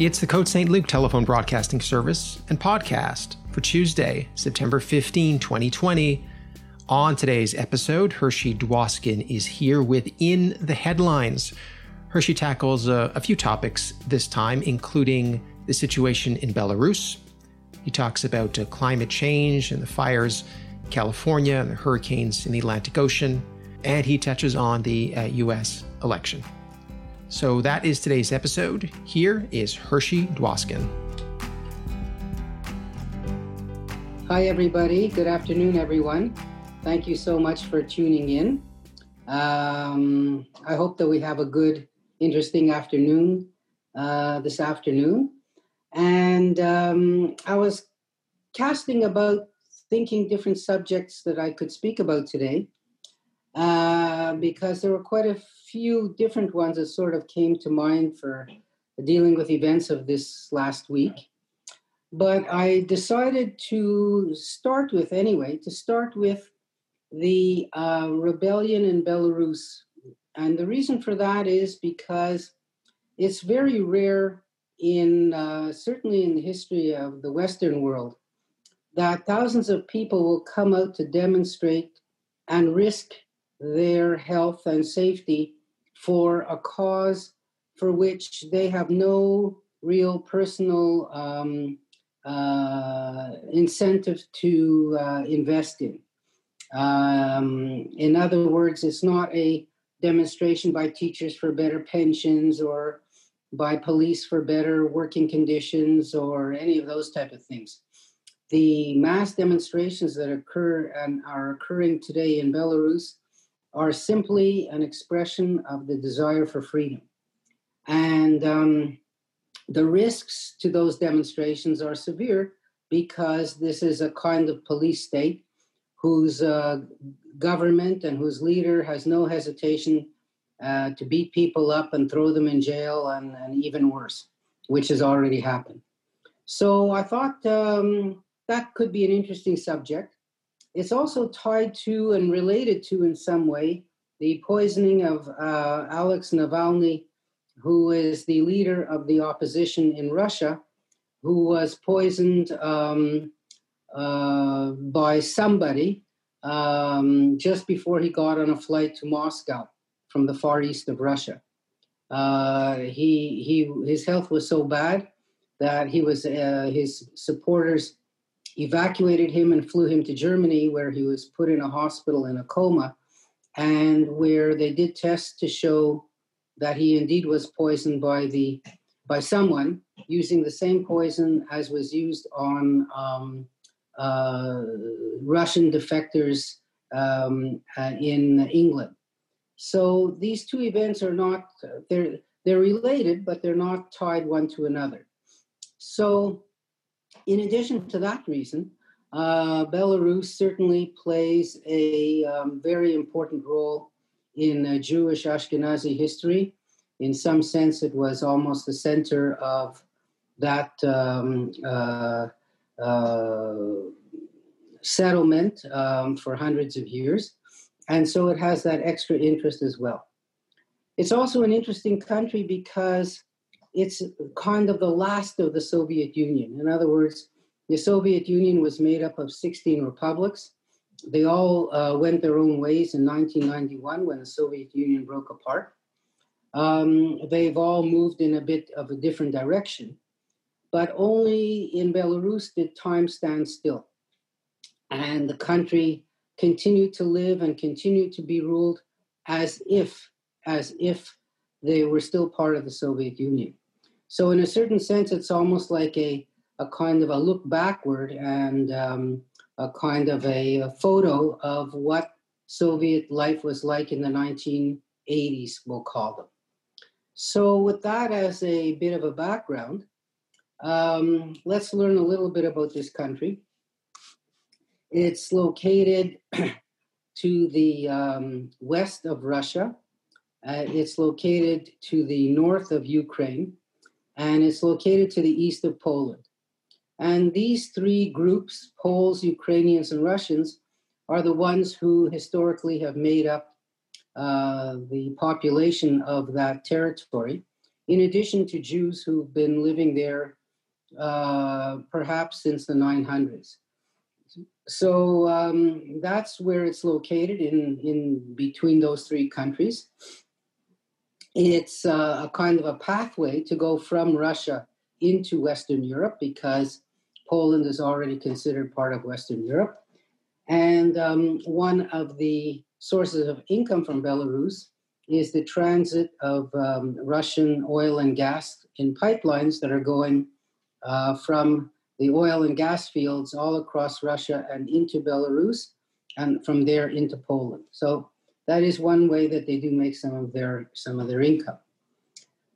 It's the Côte St. Luc telephone broadcasting service and podcast for Tuesday, September 15, 2020. On today's episode, Hershey Dwoskin is here within the headlines. Hershey tackles a, a few topics this time, including the situation in Belarus. He talks about uh, climate change and the fires in California and the hurricanes in the Atlantic Ocean. And he touches on the uh, US election. So that is today's episode. Here is Hershey Dwoskin. Hi, everybody. Good afternoon, everyone. Thank you so much for tuning in. Um, I hope that we have a good, interesting afternoon uh, this afternoon. And um, I was casting about thinking different subjects that I could speak about today uh, because there were quite a few different ones that sort of came to mind for dealing with events of this last week. But I decided to start with, anyway, to start with the uh, rebellion in Belarus. And the reason for that is because it's very rare in, uh, certainly in the history of the Western world, that thousands of people will come out to demonstrate and risk their health and safety for a cause for which they have no real personal um, uh, incentive to uh, invest in. Um, in other words, it's not a demonstration by teachers for better pensions or by police for better working conditions or any of those type of things. The mass demonstrations that occur and are occurring today in Belarus are simply an expression of the desire for freedom. And um, the risks to those demonstrations are severe because this is a kind of police state whose uh, government and whose leader has no hesitation uh, to beat people up and throw them in jail and, and, even worse, which has already happened. So I thought um, that could be an interesting subject. It's also tied to and related to, in some way, the poisoning of uh, Alex Navalny, who is the leader of the opposition in Russia, who was poisoned um, uh, by somebody um, just before he got on a flight to Moscow from the far east of Russia. Uh, he, he, his health was so bad that he was, uh, his supporters evacuated him and flew him to Germany, where he was put in a hospital in a coma, and where they did tests to show that he indeed was poisoned by the by someone using the same poison as was used on um, uh, Russian defectors um, uh, in England. So these two events are not they're they're related, but they're not tied one to another. So in addition to that reason, uh, Belarus certainly plays a um, very important role in uh, Jewish Ashkenazi history. In some sense, it was almost the center of that um, uh, uh settlement um, for hundreds of years. And so it has that extra interest as well. It's also an interesting country because it's kind of the last of the Soviet Union. In other words, the Soviet Union was made up of 16 republics. They all uh, went their own ways in 1991 when the Soviet Union broke apart. Um, they've all moved in a bit of a different direction, but only in Belarus did time stand still. And the country continued to live and continued to be ruled as if, as if they were still part of the Soviet Union. So, in a certain sense, it's almost like a, a kind of a look backward and um, a kind of a, a, photo of what Soviet life was like in the 1980s, we'll call them. So, with that as a bit of a background, um, let's learn a little bit about this country. It's located to the um, west of Russia. Uh, it's located to the north of Ukraine and it's located to the east of Poland. And these three groups, Poles, Ukrainians, and Russians, are the ones who historically have made up uh, the population of that territory. in addition to Jews who've been living there uh, perhaps since the 900s. So um, that's where it's located in, in between those three countries. It's uh, a kind of a pathway to go from Russia into Western Europe because Poland is already considered part of Western Europe. And um, one of the sources of income from Belarus is the transit of um, Russian oil and gas in pipelines that are going uh, from the oil and gas fields all across Russia and into Belarus, and from there into Poland. So that is one way that they do make some of their some of their income.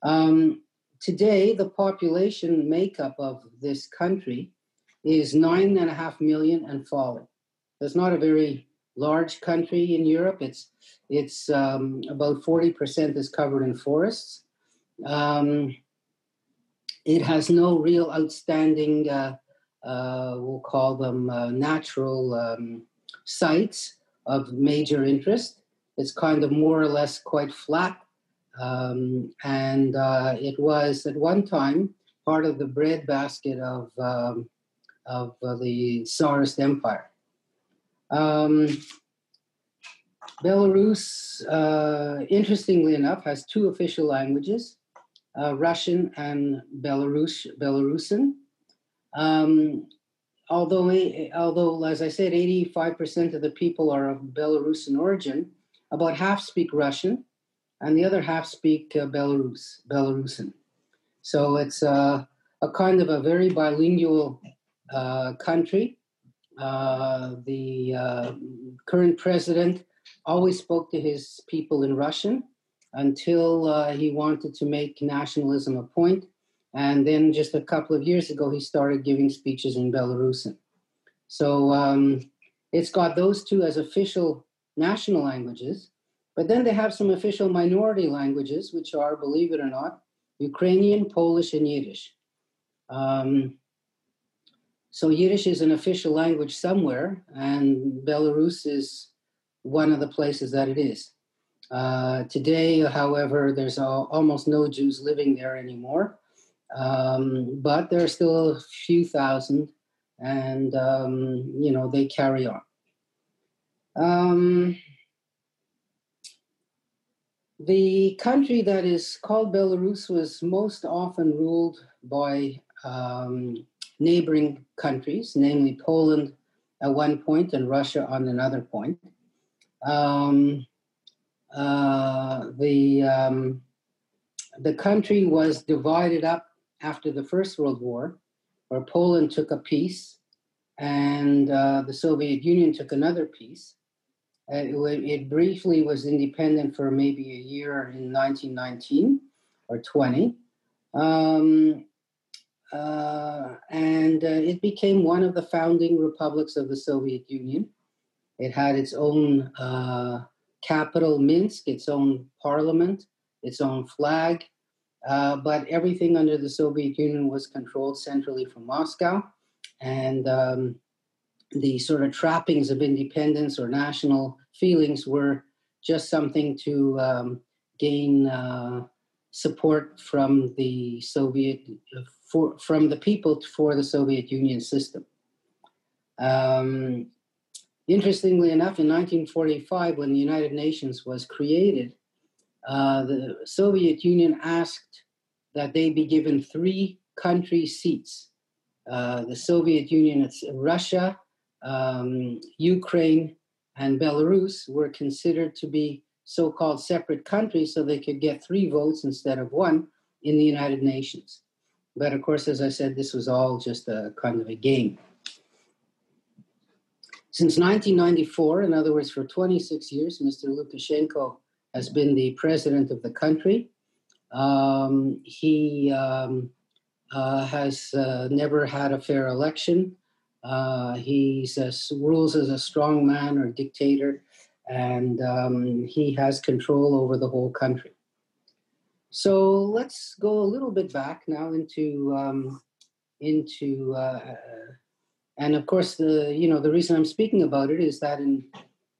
Um, today, the population makeup of this country is nine and a half million and falling. It's not a very large country in Europe. It's it's um, about forty percent is covered in forests. Um, it has no real outstanding, uh, uh, we'll call them uh, natural um, sites of major interest. It's kind of more or less quite flat. Um, and uh, it was at one time part of the breadbasket of, um, of uh, the Tsarist Empire. Um, Belarus, uh, interestingly enough, has two official languages uh, Russian and Belarus, Belarusian. Um, although, although, as I said, 85% of the people are of Belarusian origin, about half speak Russian, and the other half speak uh, Belarus, Belarusian. So it's uh, a kind of a very bilingual uh, country. Uh, the uh, current president always spoke to his people in Russian until uh, he wanted to make nationalism a point. And then just a couple of years ago, he started giving speeches in Belarusian. So um, it's got those two as official national languages. But then they have some official minority languages, which are, believe it or not, Ukrainian, Polish, and Yiddish. Um, so Yiddish is an official language somewhere, and Belarus is one of the places that it is. Uh, today, however, there's all, almost no Jews living there anymore, um, but there are still a few thousand, and um, you know they carry on. Um, the country that is called Belarus was most often ruled by um, neighboring countries, namely Poland at one point and Russia on another point. Um, uh, the um, the country was divided up after the First World War, where Poland took a piece and uh, the Soviet Union took another piece. It, it, briefly was independent for maybe a year in 1919 or 20. Um, uh, and uh, it became one of the founding republics of the Soviet Union. It had its own uh, capital, Minsk, its own parliament, its own flag. Uh, but everything under the Soviet Union was controlled centrally from Moscow. And um, the sort of trappings of independence or national feelings were just something to um, gain uh, support from the Soviet, for, from the people for the Soviet Union system. Um, Interestingly enough, in 1945, when the United Nations was created, uh, the Soviet Union asked that they be given three country seats. Uh, the Soviet Union, it's Russia, um, Ukraine, and Belarus were considered to be so called separate countries so they could get three votes instead of one in the United Nations. But of course, as I said, this was all just a kind of a game. Since 1994, in other words, for 26 years, Mr. Lukashenko has been the president of the country. Um, he um, uh, has uh, never had a fair election. Uh, he rules as a strong man or dictator, and um, he has control over the whole country. So let's go a little bit back now into um, into uh, and of course the you know the reason i'm speaking about it is that in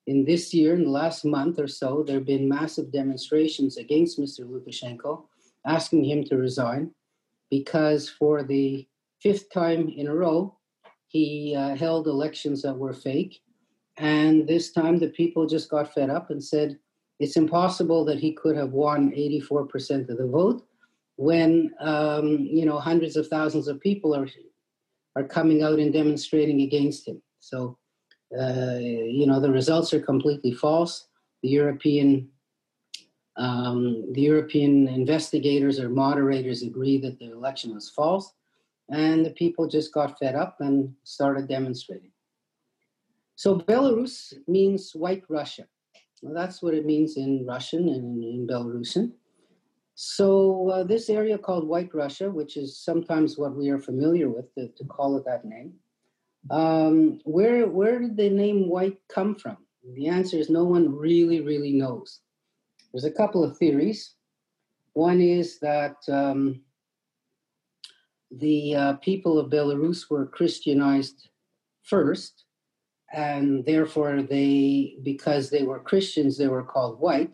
in this year in the last month or so there have been massive demonstrations against mr lukashenko asking him to resign because for the fifth time in a row, he uh, held elections that were fake. And this time the people just got fed up and said it's impossible that he could have won 84% of the vote when um, you know hundreds of thousands of people are are coming out and demonstrating against him. So uh, you know the results are completely false. The European um, the European investigators or moderators agree that the election was false, and the people just got fed up and started demonstrating. So Belarus means white Russia. Well, that's what it means in Russian and in Belarusian. So uh, this area called White Russia, which is sometimes what we are familiar with, to, to call it that name, um, where where did the name White come from? The answer is no one really, really knows. There's a couple of theories. One is that um, the uh, people of Belarus were Christianized first, and therefore they, because they were Christians, they were called white,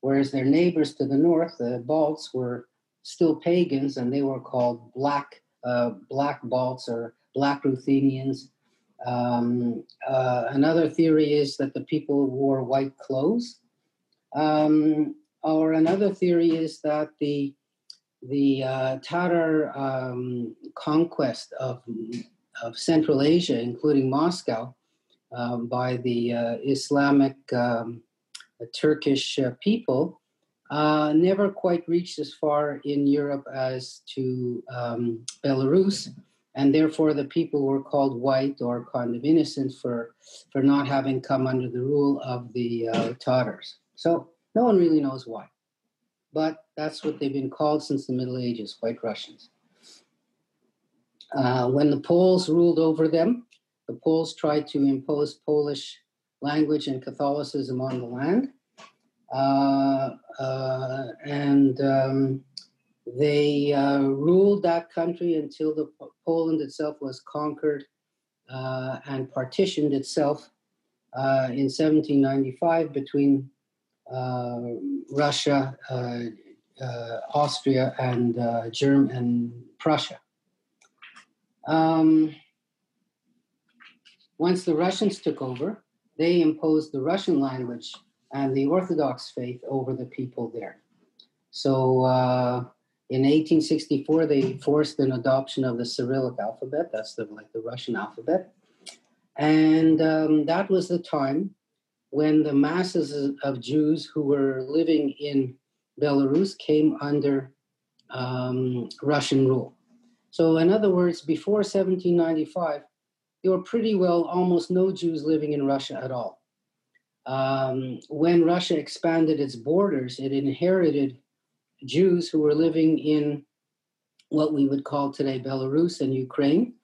whereas their neighbors to the north, the Balts, were still pagans, and they were called black, uh, black Balts or black Ruthenians. Um, uh, another theory is that the people wore white clothes um, or another theory is that the the uh, Tatar um, conquest of, of Central Asia, including Moscow, um, by the uh, Islamic um, Turkish uh, people, uh, never quite reached as far in Europe as to um, Belarus, and therefore the people were called white or kind of innocent for for not having come under the rule of the uh, Tatars. So no one really knows why. But that's what they've been called since the Middle Ages, White Russians. Uh, when the Poles ruled over them, the Poles tried to impose Polish language and Catholicism on the land. Uh, uh, and um, they uh, ruled that country until the Poland itself was conquered uh, and partitioned itself uh, in 1795 between Russia, uh, uh, Austria, and Germany and Prussia. Um, once the Russians took over, they imposed the Russian language and the Orthodox faith over the people there. So uh, in 1864, they forced an adoption of the Cyrillic alphabet. That's the, like the Russian alphabet. And um, that was the time when the masses of Jews who were living in Belarus came under um, Russian rule. So, in other words, before 1795, there were pretty well almost no Jews living in Russia at all. Um, when Russia expanded its borders, it inherited Jews who were living in what we would call today Belarus and Ukraine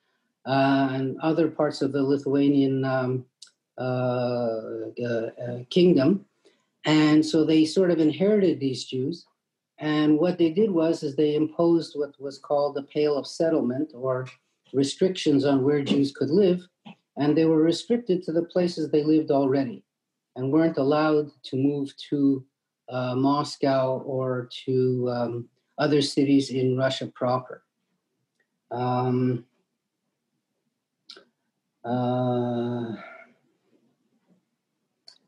uh, and other parts of the Lithuanian um, kingdom. And so they sort of inherited these Jews. And what they did was is they imposed what was called the Pale of Settlement or restrictions on where Jews could live. And they were restricted to the places they lived already and weren't allowed to move to uh, Moscow or to um, other cities in Russia proper. Um, uh,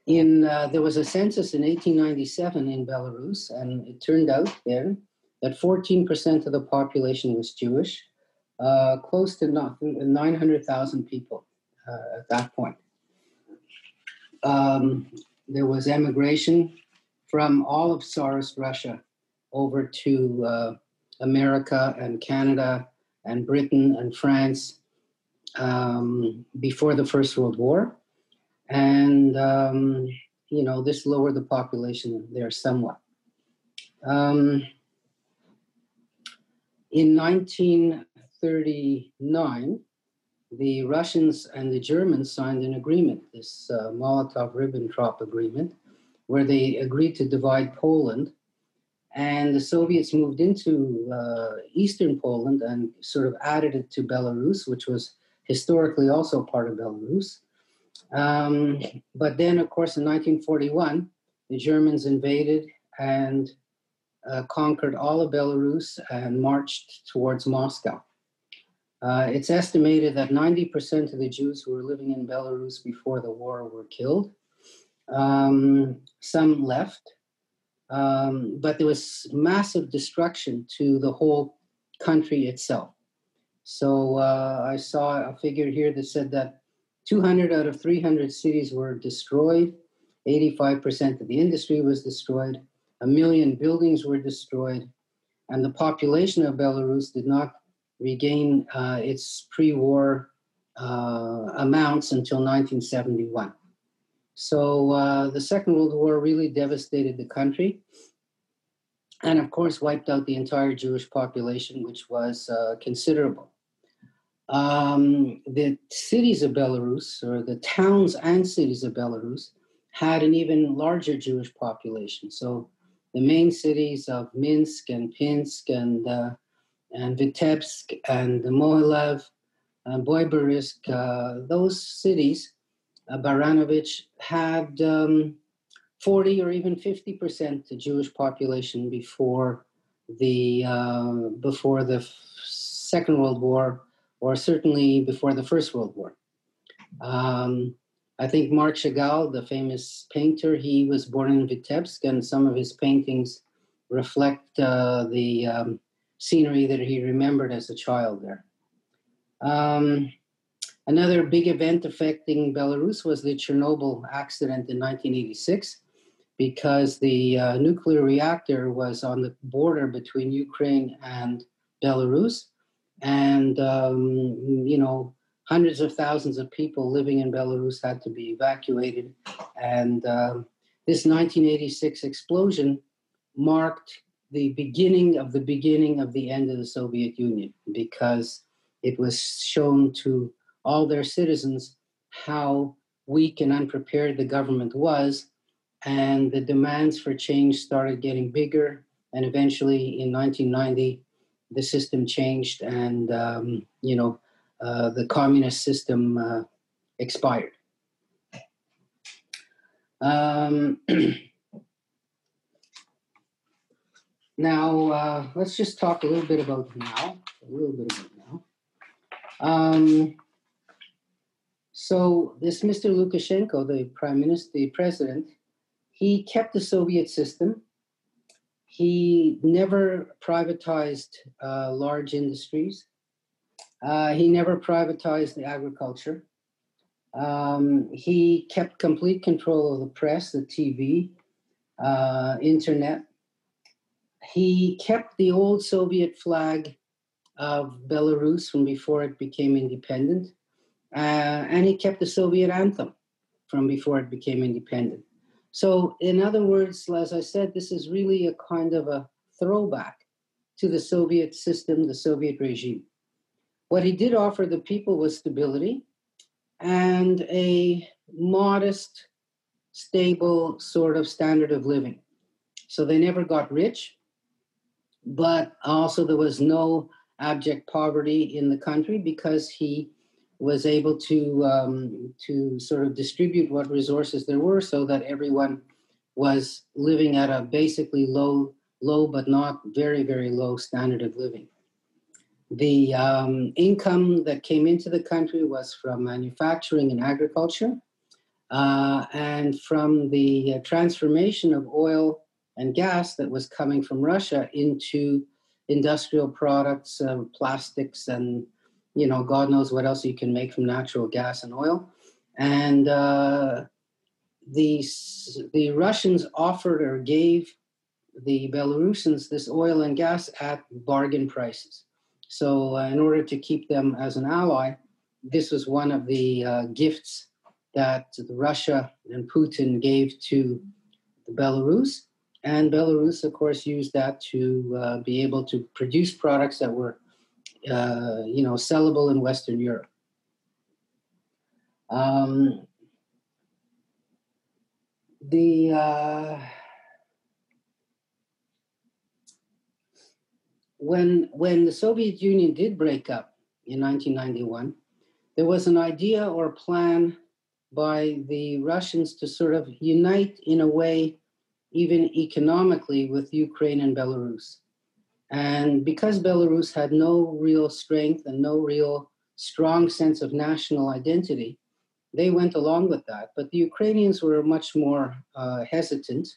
in uh, there was a census in 1897 in Belarus, and it turned out then that 14% of the population was Jewish, uh, close to 900,000 people uh, at that point. Um, there was emigration from all of Tsarist Russia over to uh, America and Canada and Britain and France um, before the First World War and um, you know this lowered the population there somewhat. Um, in 1939, the Russians and the Germans signed an agreement, this uh, Molotov-Ribbentrop agreement, where they agreed to divide Poland, and the Soviets moved into uh, eastern Poland and sort of added it to Belarus, which was historically also part of Belarus. Um, but then, of course, in 1941, the Germans invaded and uh, conquered all of Belarus and marched towards Moscow. Uh, it's estimated that 90% of the Jews who were living in Belarus before the war were killed. Um, some left, um, but there was massive destruction to the whole country itself. So uh, I saw a figure here that said that 200 out of 300 cities were destroyed, 85% of the industry was destroyed, a million buildings were destroyed, and the population of Belarus did not regain uh, its pre war uh, amounts until 1971. So uh, the Second World War really devastated the country and, of course, wiped out the entire Jewish population, which was uh, considerable. Um, the cities of Belarus, or the towns and cities of Belarus, had an even larger Jewish population. So the main cities of Minsk and Pinsk and uh, and Vitebsk and Mohilev and Bobruisk, uh, those cities, uh, Baranovich had um, 40 or even 50 percent the Jewish population before the uh, before the Second World War, or certainly before the First World War. Um, I think Marc Chagall, the famous painter, he was born in Vitebsk, and some of his paintings reflect uh, the um, scenery that he remembered as a child there. Um, another big event affecting Belarus was the Chernobyl accident in 1986, because the uh, nuclear reactor was on the border between Ukraine and Belarus, and um, you know hundreds of thousands of people living in Belarus had to be evacuated. And um, this 1986 explosion marked the beginning of the beginning of the end of the Soviet Union because it was shown to all their citizens how weak and unprepared the government was. And the demands for change started getting bigger. And eventually in 1990, the system changed and, um, you know, uh, the communist system uh, expired. Um, now, uh, let's just talk a little bit about now. A little bit about now. Um, so, this Mr. Lukashenko, the prime minister, the president, he kept the Soviet system. He never privatized uh, large industries. Uh, he never privatized the agriculture. Um, he kept complete control of the press, the TV, uh, internet. He kept the old Soviet flag of Belarus from before it became independent. Uh, and he kept the Soviet anthem from before it became independent. So, in other words, as I said, this is really a kind of a throwback to the Soviet system, the Soviet regime. What he did offer the people was stability and a modest, stable sort of standard of living. So they never got rich, but also there was no abject poverty in the country because he was able to um, to sort of distribute what resources there were so that everyone was living at a basically low low but not very very low standard of living. The um, income that came into the country was from manufacturing and agriculture, uh, and from the uh, transformation of oil and gas that was coming from Russia into industrial products, uh, plastics, and you know, God knows what else you can make from natural gas and oil. And uh, the the Russians offered or gave the Belarusians this oil and gas at bargain prices. So, uh, in order to keep them as an ally, this was one of the uh, gifts that Russia and Putin gave to the Belarus. And Belarus, of course, used that to uh, be able to produce products that were, uh, you know, sellable in Western Europe. Um, the uh, when when the Soviet Union did break up in 1991, there was an idea or plan by the Russians to sort of unite in a way even economically, with Ukraine and Belarus. And because Belarus had no real strength and no real strong sense of national identity, they went along with that. But the Ukrainians were much more uh, hesitant.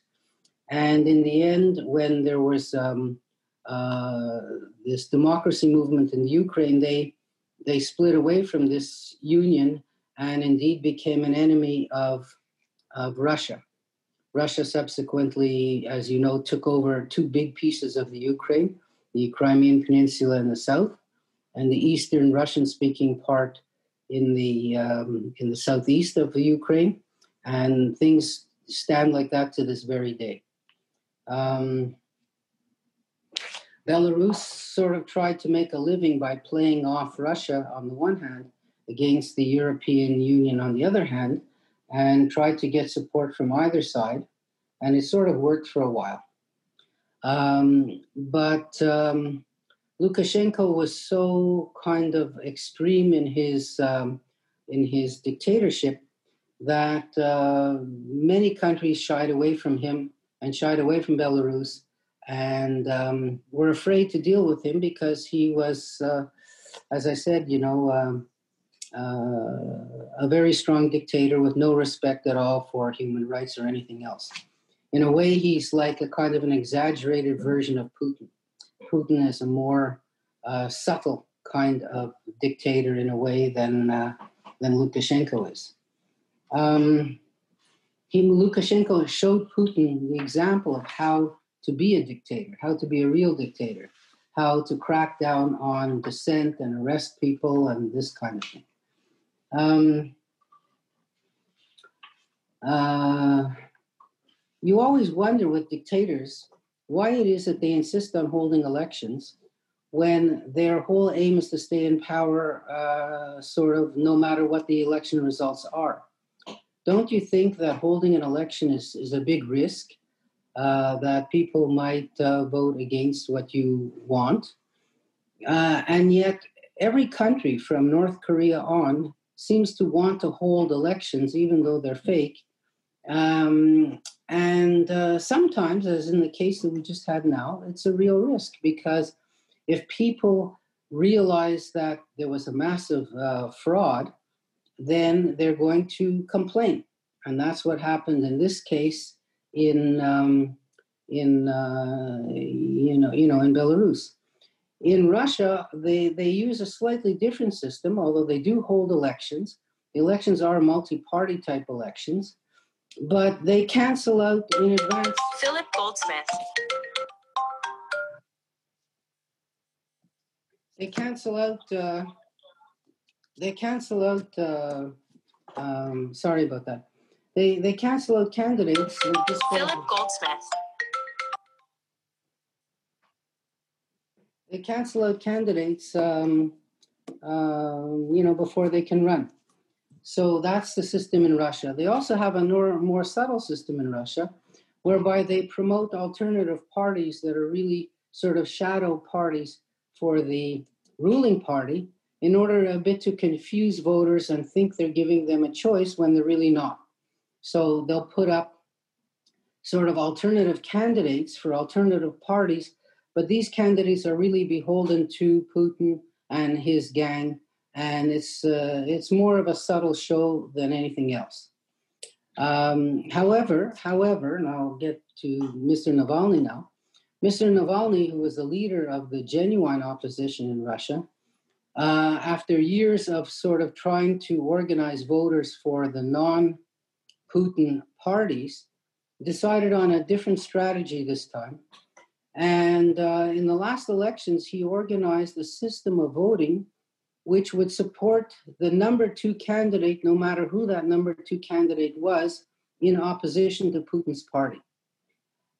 And in the end, when there was um, uh, this democracy movement in Ukraine, they they split away from this union and indeed became an enemy of of Russia. Russia subsequently, as you know, took over two big pieces of the Ukraine, the Crimean Peninsula in the south, and the eastern Russian-speaking part in the um, in the southeast of the Ukraine, and things stand like that to this very day. Um, Belarus sort of tried to make a living by playing off Russia on the one hand against the European Union on the other hand, and tried to get support from either side, and it sort of worked for a while. Um, but um, Lukashenko was so kind of extreme in his um, in his dictatorship that uh, many countries shied away from him and shied away from Belarus and um, were afraid to deal with him because he was, uh, as I said, you know, um, uh, a very strong dictator with no respect at all for human rights or anything else. In a way, he's like a kind of an exaggerated version of Putin. Putin is a more uh, subtle kind of dictator in a way than uh, than Lukashenko is. Um, he, Lukashenko showed Putin the example of how to be a dictator, how to be a real dictator, how to crack down on dissent and arrest people and this kind of thing. Um, uh, you always wonder with dictators why it is that they insist on holding elections when their whole aim is to stay in power, uh, sort of no matter what the election results are. Don't you think that holding an election is, is a big risk? Uh, that people might uh, vote against what you want. Uh, and yet, every country from North Korea on seems to want to hold elections, even though they're fake. Um, and uh, sometimes, as in the case that we just had now, it's a real risk because if people realize that there was a massive uh, fraud, then they're going to complain. And that's what happened in this case in um, in uh, you know you know in Belarus. In Russia, they they use a slightly different system, although they do hold elections. The elections are multi-party type elections, but they cancel out in advance. Philip Goldsmith. They cancel out. Uh, they cancel out. Uh, um, sorry about that. They they cancel out candidates. Philip Goldsmith. They cancel out candidates, um, uh, you know, before they can run. So that's the system in Russia. They also have a more, more subtle system in Russia, whereby they promote alternative parties that are really sort of shadow parties for the ruling party in order a bit to confuse voters and think they're giving them a choice when they're really not. So they'll put up sort of alternative candidates for alternative parties, but these candidates are really beholden to Putin and his gang, and it's uh, it's more of a subtle show than anything else. Um, however, however, and I'll get to Mr. Navalny now. Mr. Navalny, who was the leader of the genuine opposition in Russia, uh, after years of sort of trying to organize voters for the non Putin parties decided on a different strategy this time. And uh, in the last elections, he organized a system of voting which would support the number two candidate, no matter who that number two candidate was, in opposition to Putin's party.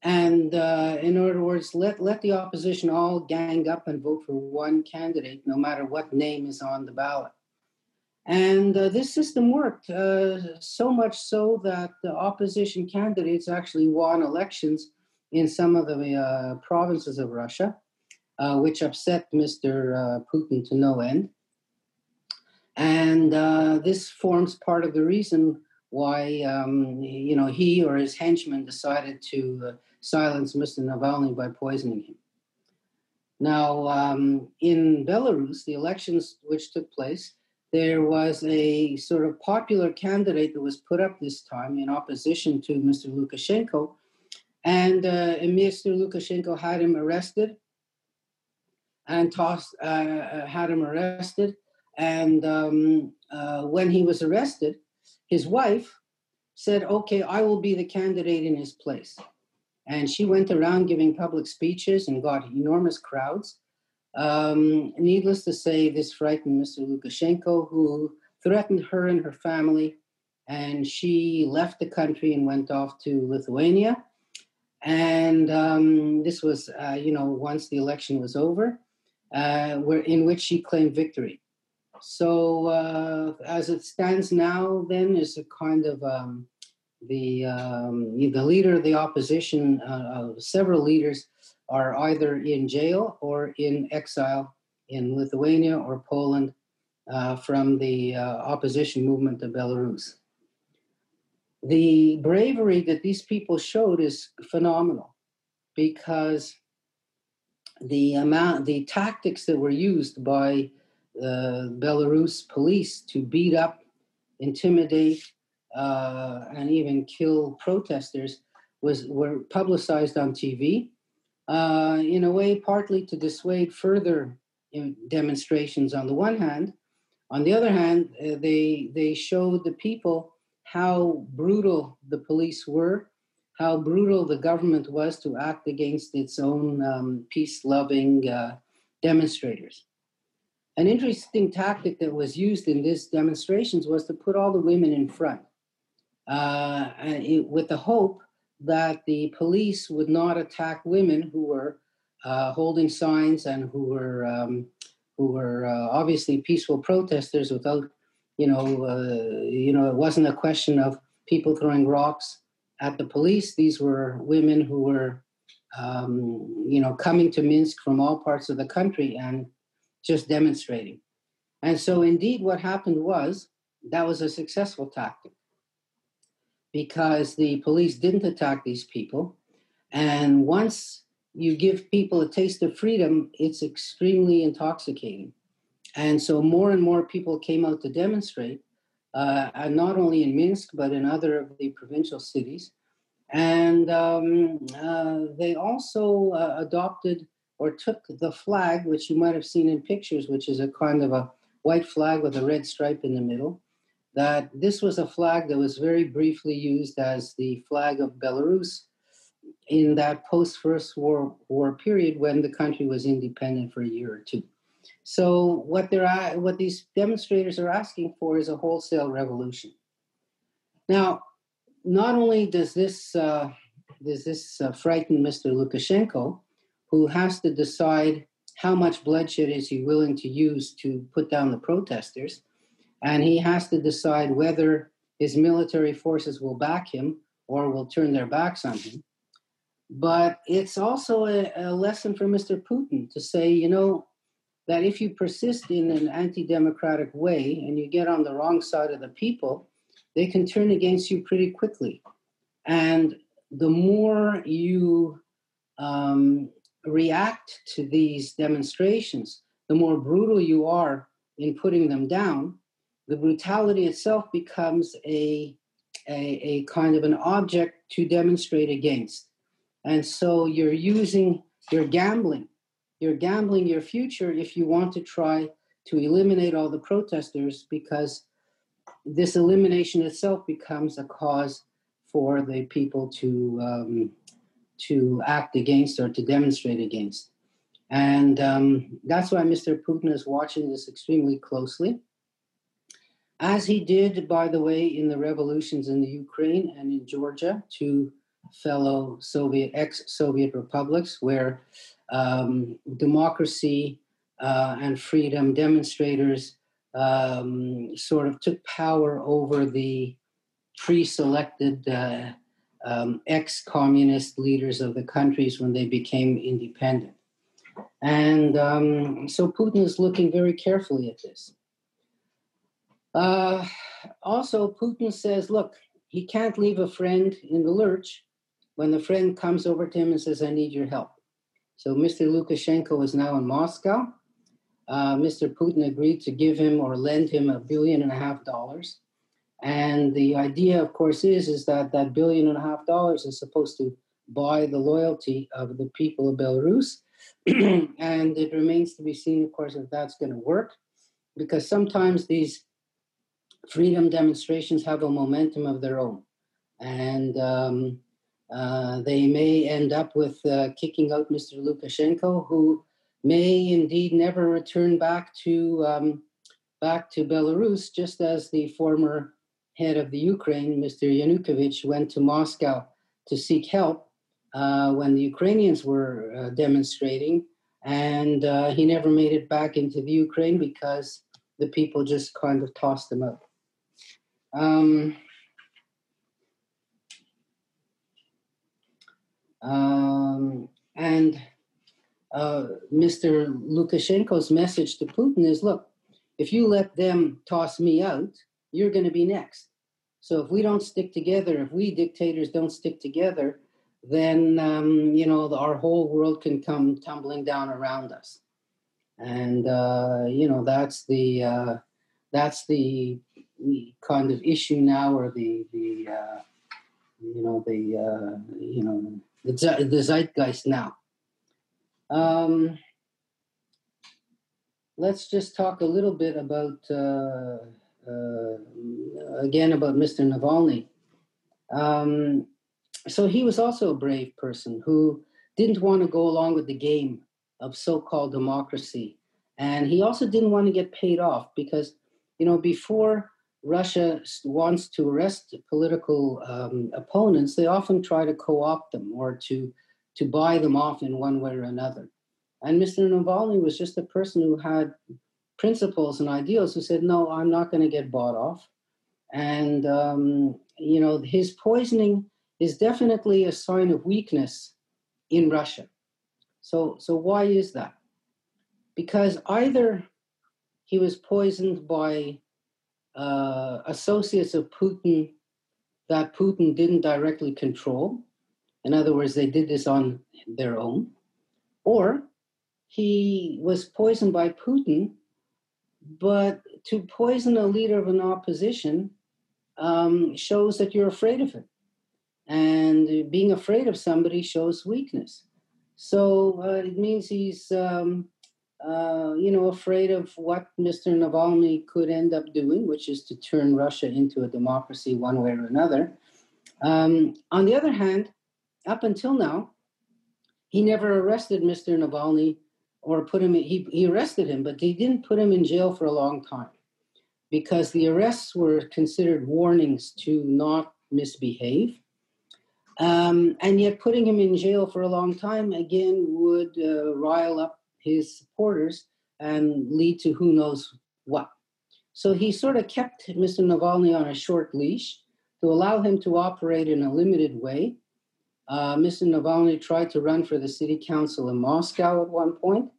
And uh, in other words, let, let the opposition all gang up and vote for one candidate, no matter what name is on the ballot. And uh, this system worked uh, so much so that the opposition candidates actually won elections in some of the uh, provinces of Russia, uh, which upset Mr. Uh, Putin to no end. And uh, this forms part of the reason why um, you know he or his henchmen decided to uh, silence Mr. Navalny by poisoning him. Now, um, in Belarus, the elections which took place, there was a sort of popular candidate that was put up this time in opposition to Mr. Lukashenko, and, uh, Mr. Lukashenko had him arrested and tossed, uh, uh, had him arrested. And um, uh, when he was arrested, his wife said, Okay, I will be the candidate in his place. And she went around giving public speeches and got enormous crowds. Um, needless to say, this frightened Mr. Lukashenko, who threatened her and her family. And she left the country and went off to Lithuania. And um, this was, uh, you know, once the election was over, uh, where, in which she claimed victory. So, uh, as it stands now, then is a kind of um, the um, the leader of the opposition. Uh, several leaders are either in jail or in exile in Lithuania or Poland uh, from the uh, opposition movement of Belarus. The bravery that these people showed is phenomenal because the amount, the tactics that were used by the Belarus police to beat up, intimidate, uh, and even kill protesters was were publicized on TV uh, in a way, partly to dissuade further demonstrations on the one hand. On the other hand, uh, they, they showed the people how brutal the police were, how brutal the government was to act against its own um, peace loving uh, demonstrators. An interesting tactic that was used in these demonstrations was to put all the women in front uh, it, with the hope that the police would not attack women who were uh, holding signs and who were um, who were uh, obviously peaceful protesters without, you know, uh, you know, it wasn't a question of people throwing rocks at the police. These were women who were, um, you know, coming to Minsk from all parts of the country and just demonstrating. And so, indeed, what happened was that was a successful tactic because the police didn't attack these people. And once you give people a taste of freedom, it's extremely intoxicating. And so more and more people came out to demonstrate, uh, and not only in Minsk, but in other of the provincial cities. And um, uh, they also uh, adopted or took the flag, which you might have seen in pictures, which is a kind of a white flag with a red stripe in the middle that this was a flag that was very briefly used as the flag of Belarus in that post First War, War period when the country was independent for a year or two. So what they're what these demonstrators are asking for is a wholesale revolution. Now, not only does this uh, does this uh, frighten Mr. Lukashenko, who has to decide how much bloodshed is he willing to use to put down the protesters, and he has to decide whether his military forces will back him or will turn their backs on him. But it's also a, a lesson for Mr. Putin to say, you know, that if you persist in an anti democratic way and you get on the wrong side of the people, they can turn against you pretty quickly. And the more you um, react to these demonstrations, the more brutal you are in putting them down, the brutality itself becomes a, a, a kind of an object to demonstrate against. And so you're using, you're gambling, you're gambling your future if you want to try to eliminate all the protesters because this elimination itself becomes a cause for the people to um, to act against or to demonstrate against. And um, that's why Mr. Putin is watching this extremely closely as he did, by the way, in the revolutions in the Ukraine and in Georgia, two fellow Soviet ex-Soviet republics, where um, democracy uh, and freedom demonstrators um, sort of took power over the pre-selected uh, um, ex-communist leaders of the countries when they became independent. And um, so Putin is looking very carefully at this. Uh, also, Putin says, look, he can't leave a friend in the lurch when the friend comes over to him and says, I need your help. So Mr. Lukashenko is now in Moscow. Uh, Mr. Putin agreed to give him or lend him a billion and a half dollars. And the idea, of course, is, is that that billion and a half dollars is supposed to buy the loyalty of the people of Belarus. and it remains to be seen, of course, if that's going to work, because sometimes these freedom demonstrations have a momentum of their own. And um, uh, they may end up with uh, kicking out Mr. Lukashenko, who may indeed never return back to um, back to Belarus, just as the former head of the Ukraine, Mr. Yanukovych, went to Moscow to seek help uh, when the Ukrainians were uh, demonstrating, and uh, he never made it back into the Ukraine because the people just kind of tossed him out. Um, um, and uh, Mr. Lukashenko's message to Putin is look, if you let them toss me out, you're going to be next. So if we don't stick together, if we dictators don't stick together, then um, you know the, our whole world can come tumbling down around us, and uh, you know that's the uh, that's the kind of issue now, or the the uh, you know the uh, you know the, the zeitgeist now. Um, let's just talk a little bit about uh, again about Mr. Navalny. Um, so he was also a brave person who didn't want to go along with the game of so-called democracy, and he also didn't want to get paid off because you know before Russia wants to arrest political um, opponents, they often try to co-opt them or to to buy them off in one way or another. And Mr. Navalny was just a person who had principles and ideals who said, "No, I'm not going to get bought off." And um, you know, his poisoning is definitely a sign of weakness in Russia. So, so why is that? Because either he was poisoned by uh, associates of Putin that Putin didn't directly control. In other words, they did this on their own. Or he was poisoned by Putin, but to poison a leader of an opposition um, shows that you're afraid of him. And being afraid of somebody shows weakness. So uh, it means he's um, uh, you know, afraid of what Mr. Navalny could end up doing, which is to turn Russia into a democracy one way or another. Um, on the other hand, up until now, he never arrested Mr. Navalny or put him, in, he, he arrested him, but he didn't put him in jail for a long time because the arrests were considered warnings to not misbehave. Um, and yet, putting him in jail for a long time again would uh, rile up his supporters and lead to who knows what. So he sort of kept Mr. Navalny on a short leash to allow him to operate in a limited way. Uh, Mr. Navalny tried to run for the city council in Moscow at one point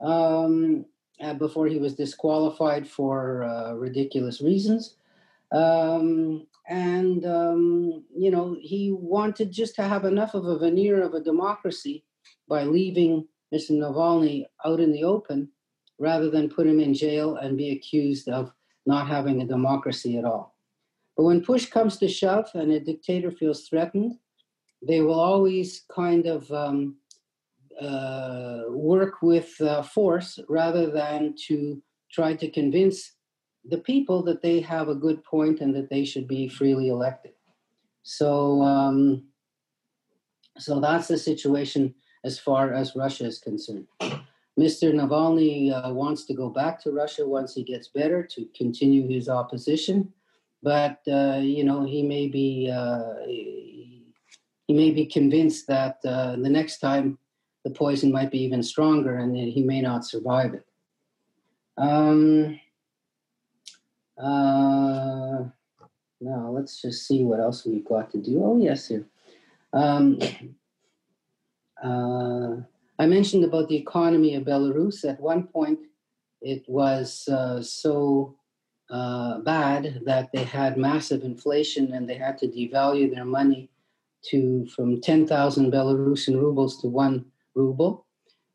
um, uh, before he was disqualified for uh, ridiculous reasons. Um, and, um, you know, he wanted just to have enough of a veneer of a democracy by leaving Mr. Navalny out in the open rather than put him in jail and be accused of not having a democracy at all. But when push comes to shove and a dictator feels threatened, they will always kind of um, uh, work with uh, force rather than to try to convince the people that they have a good point and that they should be freely elected. So, um, so that's the situation as far as Russia is concerned. Mr. Navalny uh, wants to go back to Russia once he gets better to continue his opposition, but uh, you know he may be uh, he may be convinced that the next time the poison might be even stronger and he may not survive it. Um, uh, now let's just see what else we've got to do. Oh yes, here. Um, uh, I mentioned about the economy of Belarus. At one point, it was uh, so uh, bad that they had massive inflation and they had to devalue their money to from 10,000 Belarusian rubles to one ruble.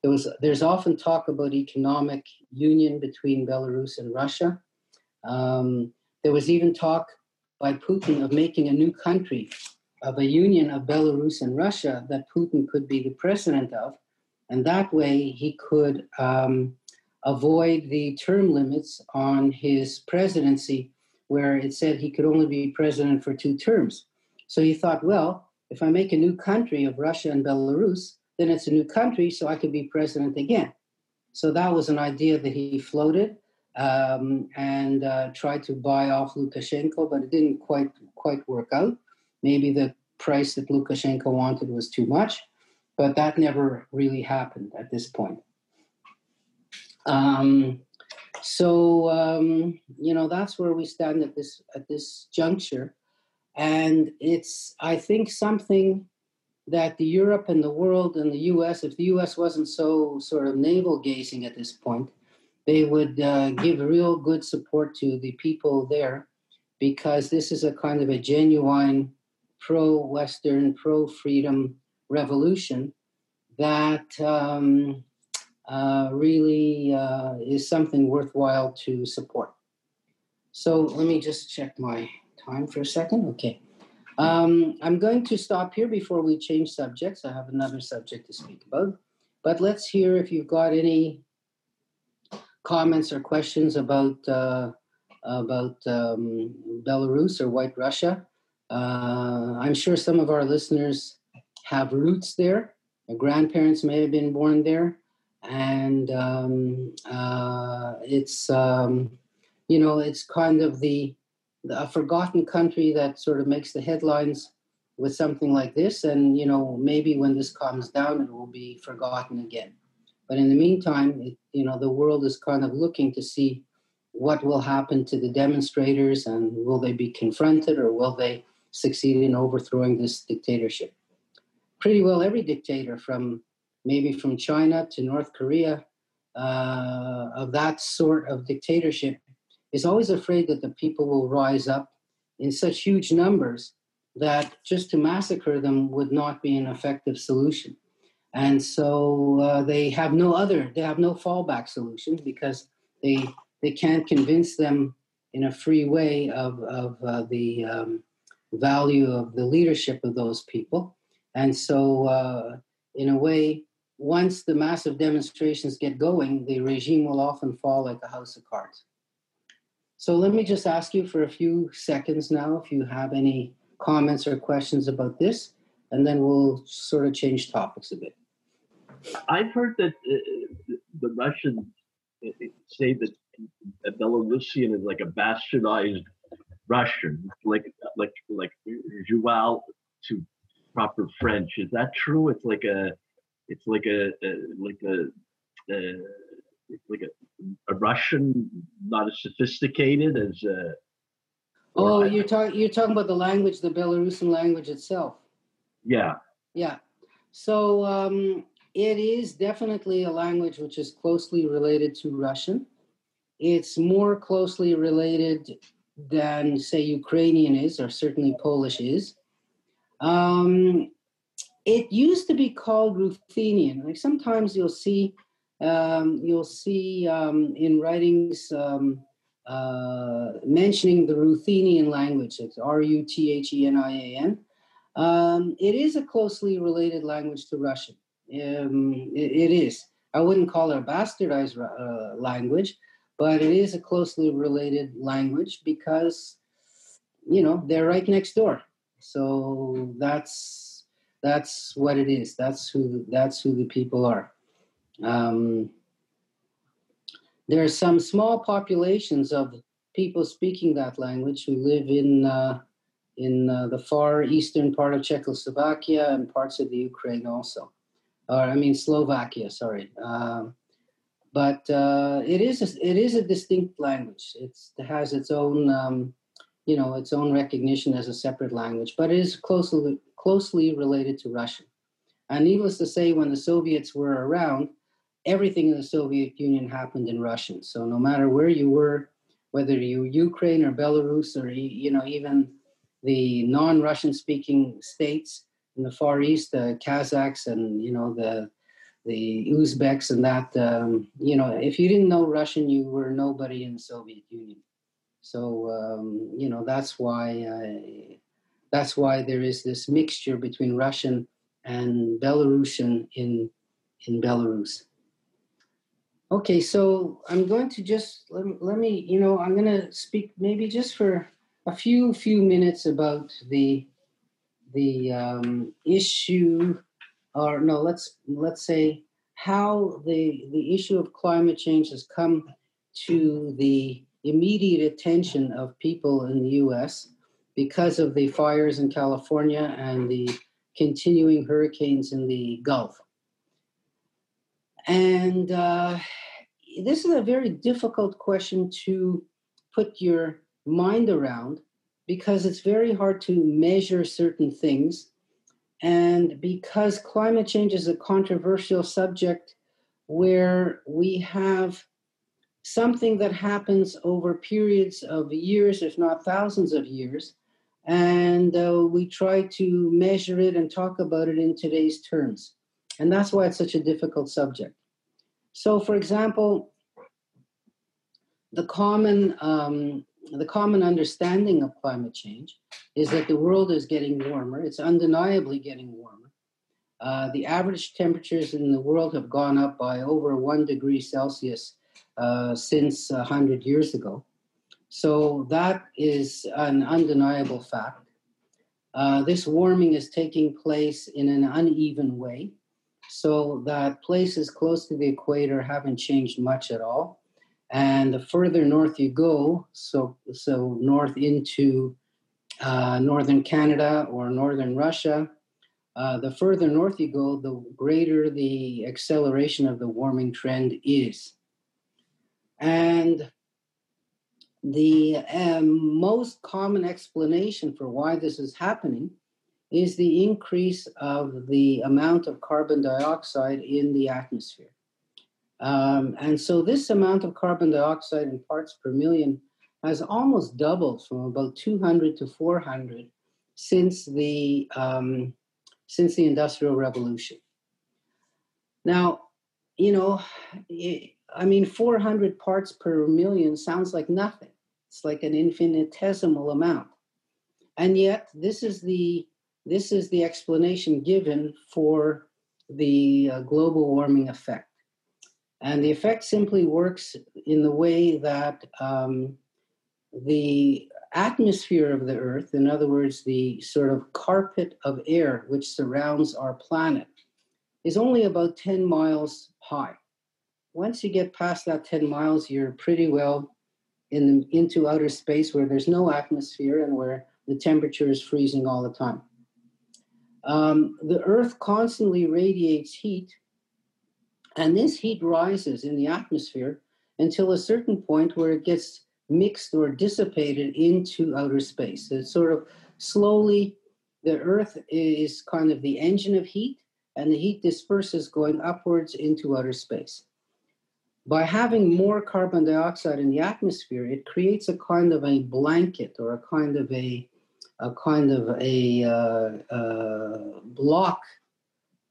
There was, there's often talk about economic union between Belarus and Russia. Um, there was even talk by Putin of making a new country, of a union of Belarus and Russia that Putin could be the president of. And that way he could um, avoid the term limits on his presidency, where it said he could only be president for two terms. So he thought, well, if I make a new country of Russia and Belarus, then it's a new country, so I could be president again. So that was an idea that he floated um, and uh, tried to buy off Lukashenko, but it didn't quite quite work out. Maybe the price that Lukashenko wanted was too much, but that never really happened at this point. Um, so um, you know that's where we stand at this at this juncture, and it's I think something that the Europe and the world and the U.S. If the U.S. wasn't so sort of navel gazing at this point, they would uh, give real good support to the people there, because this is a kind of a genuine pro-Western, pro-freedom revolution that um, uh, really uh, is something worthwhile to support. So let me just check my time for a second. Okay. Um, I'm going to stop here before we change subjects. I have another subject to speak about. But let's hear if you've got any comments or questions about uh, about um, Belarus or White Russia. Uh, I'm sure some of our listeners have roots there. Their grandparents may have been born there and um, uh, it's um, you know it's kind of the, a forgotten country that sort of makes the headlines with something like this and you know maybe when this calms down it will be forgotten again. But in the meantime it, you know the world is kind of looking to see what will happen to the demonstrators and will they be confronted or will they succeed in overthrowing this dictatorship? Pretty well every dictator from maybe from China to North Korea, uh, of that sort of dictatorship, is always afraid that the people will rise up in such huge numbers that just to massacre them would not be an effective solution. And so uh, they have no other, they have no fallback solution because they they can't convince them in a free way of, of uh, the um, value of the leadership of those people. And so, uh, in a way, once the massive demonstrations get going, the regime will often fall like a house of cards. So let me just ask you for a few seconds now if you have any comments or questions about this, and then we'll sort of change topics a bit. I've heard that uh, the Russians uh, say that Belarusian is like a bastardized Russian, like like like Joual to proper French. Is that true? It's like a it's like a, a like a, like a, a Russian, not as sophisticated as. Uh, oh, you're talking you're talking about the language, the Belarusian language itself. Yeah. Yeah. So um, it is definitely a language which is closely related to Russian. It's more closely related than, say, Ukrainian is, or certainly Polish is. Um, it used to be called Ruthenian. Like sometimes you'll see um, you'll see um, in writings um, uh, mentioning the Ruthenian language. It's R U T H E N I A N. Um, it is a closely related language to Russian. Um, it, it is. I wouldn't call it a bastardized uh, language, but it is a closely related language because, you know, they're right next door. So that's that's what it is. That's who that's who the people are. Um, there are some small populations of people speaking that language who live in uh, in uh, the far eastern part of Czechoslovakia and parts of the Ukraine also, or I mean Slovakia. Sorry, um, but uh, it is a, it is a distinct language. It's, it has its own um, you know its own recognition as a separate language, but it is closely closely related to Russian. And needless to say, when the Soviets were around, everything in the Soviet Union happened in Russian. So no matter where you were, whether you Ukraine or Belarus or you know even the non-Russian speaking states in the Far East, the Kazakhs and you know the the Uzbeks and that. Um, you know, if you didn't know Russian, you were nobody in the Soviet Union. So um, you know that's why uh, that's why there is this mixture between Russian and Belarusian in in Belarus. Okay, so I'm going to just let, let me, you know, I'm going to speak maybe just for a few few minutes about the the um, issue, or no, let's let's say how the the issue of climate change has come to the immediate attention of people in the U.S. because of the fires in California and the continuing hurricanes in the Gulf. And uh, this is a very difficult question to put your mind around because it's very hard to measure certain things. And because climate change is a controversial subject where we have something that happens over periods of years, if not thousands of years, and uh, we try to measure it and talk about it in today's terms. And that's why it's such a difficult subject. So, for example, the common um, the common understanding of climate change is that the world is getting warmer. It's undeniably getting warmer. Uh, the average temperatures in the world have gone up by over one degree Celsius uh, since 100 years ago. So that is an undeniable fact. Uh, this warming is taking place in an uneven way, so that places close to the equator haven't changed much at all. And the further north you go, so, so north into uh, northern Canada or northern Russia, uh, the further north you go, the greater the acceleration of the warming trend is. And the um, most common explanation for why this is happening is the increase of the amount of carbon dioxide in the atmosphere. Um, and so this amount of carbon dioxide in parts per million has almost doubled from about 200 to 400 since the um, since the industrial revolution. Now, you know, I mean, 400 parts per million sounds like nothing. It's like an infinitesimal amount. And yet, this is the this is the explanation given for the uh, global warming effect. And the effect simply works in the way that um, the atmosphere of the Earth, in other words, the sort of carpet of air which surrounds our planet, is only about 10 miles high once you get past that 10 miles, you're pretty well in into outer space where there's no atmosphere and where the temperature is freezing all the time. Um, the Earth constantly radiates heat, and this heat rises in the atmosphere until a certain point where it gets mixed or dissipated into outer space. So it's sort of slowly, the Earth is kind of the engine of heat, and the heat disperses going upwards into outer space by having more carbon dioxide in the atmosphere, it creates a kind of a blanket or a kind of a a kind of a uh, uh, block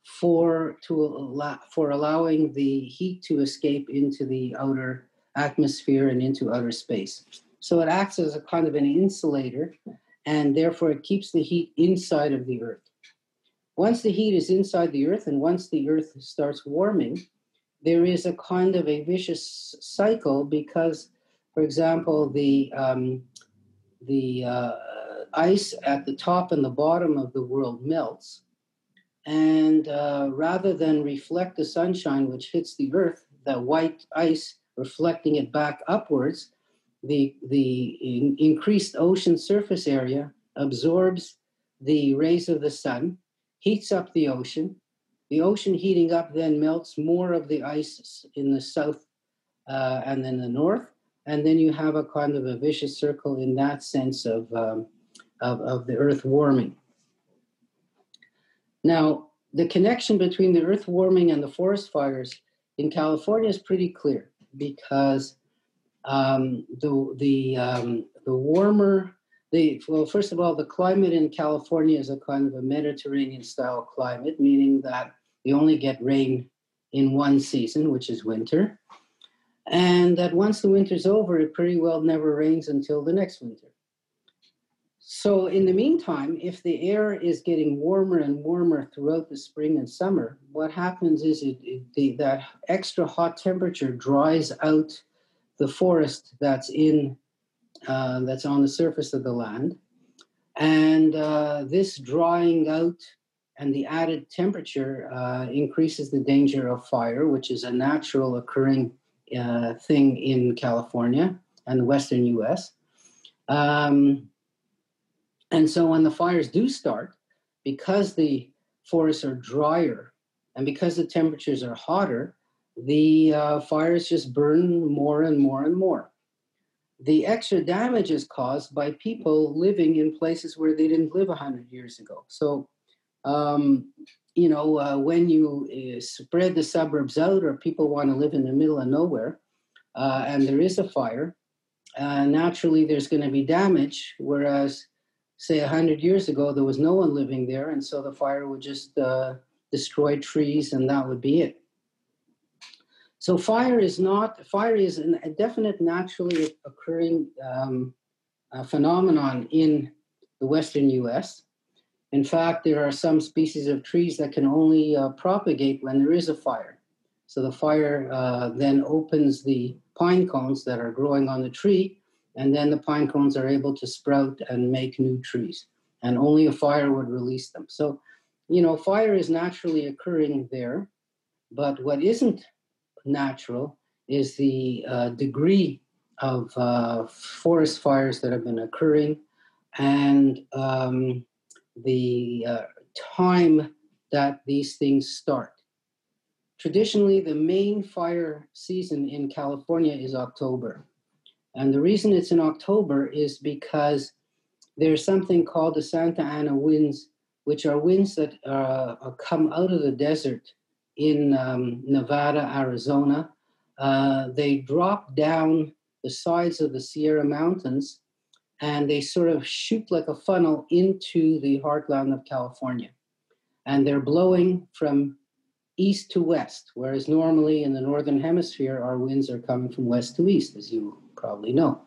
for to allow, for allowing the heat to escape into the outer atmosphere and into outer space. So it acts as a kind of an insulator, and therefore it keeps the heat inside of the Earth. Once the heat is inside the Earth, and once the Earth starts warming, there is a kind of a vicious cycle because, for example, the um, the uh, ice at the top and the bottom of the world melts, and uh, rather than reflect the sunshine which hits the Earth, the white ice reflecting it back upwards, the the in- increased ocean surface area absorbs the rays of the sun, heats up the ocean, the ocean heating up then melts more of the ice in the south uh, and then the north, and then you have a kind of a vicious circle in that sense of, um, of, of the earth warming. Now, the connection between the earth warming and the forest fires in California is pretty clear because Um, the the um, the warmer the well, first of all, the climate in California is a kind of a Mediterranean style climate, meaning that you only get rain in one season, which is winter, and that once the winter's over, it pretty well never rains until the next winter. So, in the meantime, if the air is getting warmer and warmer throughout the spring and summer, what happens is it, it, the, that extra hot temperature dries out the forest that's in uh, that's on the surface of the land, and uh, this drying out and the added temperature uh, increases the danger of fire, which is a natural occurring uh, thing in California and the western U.S. Um, and so when the fires do start, because the forests are drier and because the temperatures are hotter, the uh, fires just burn more and more and more. The extra damage is caused by people living in places where they didn't live 100 years ago. So, um, you know, uh, when you uh, spread the suburbs out or people want to live in the middle of nowhere uh, and there is a fire, uh, naturally there's going to be damage, whereas say 100 years ago there was no one living there and so the fire would just uh, destroy trees and that would be it. So fire is not fire is an, a definite naturally occurring um, uh, phenomenon in the western us in fact there are some species of trees that can only uh, propagate when there is a fire. So the fire uh, then opens the pine cones that are growing on the tree and then the pine cones are able to sprout and make new trees and only a fire would release them. So you know fire is naturally occurring there but what isn't natural is the uh, degree of uh, forest fires that have been occurring and um, the uh, time that these things start. Traditionally the main fire season in california is october and the reason it's in October is because there's something called the Santa Ana winds, which are winds that uh, come out of the desert in um, Nevada, Arizona. Uh, they drop down the sides of the Sierra Mountains and they sort of shoot like a funnel into the heartland of California. And they're blowing from east to west, whereas normally in the northern hemisphere, our winds are coming from west to east, as you probably know.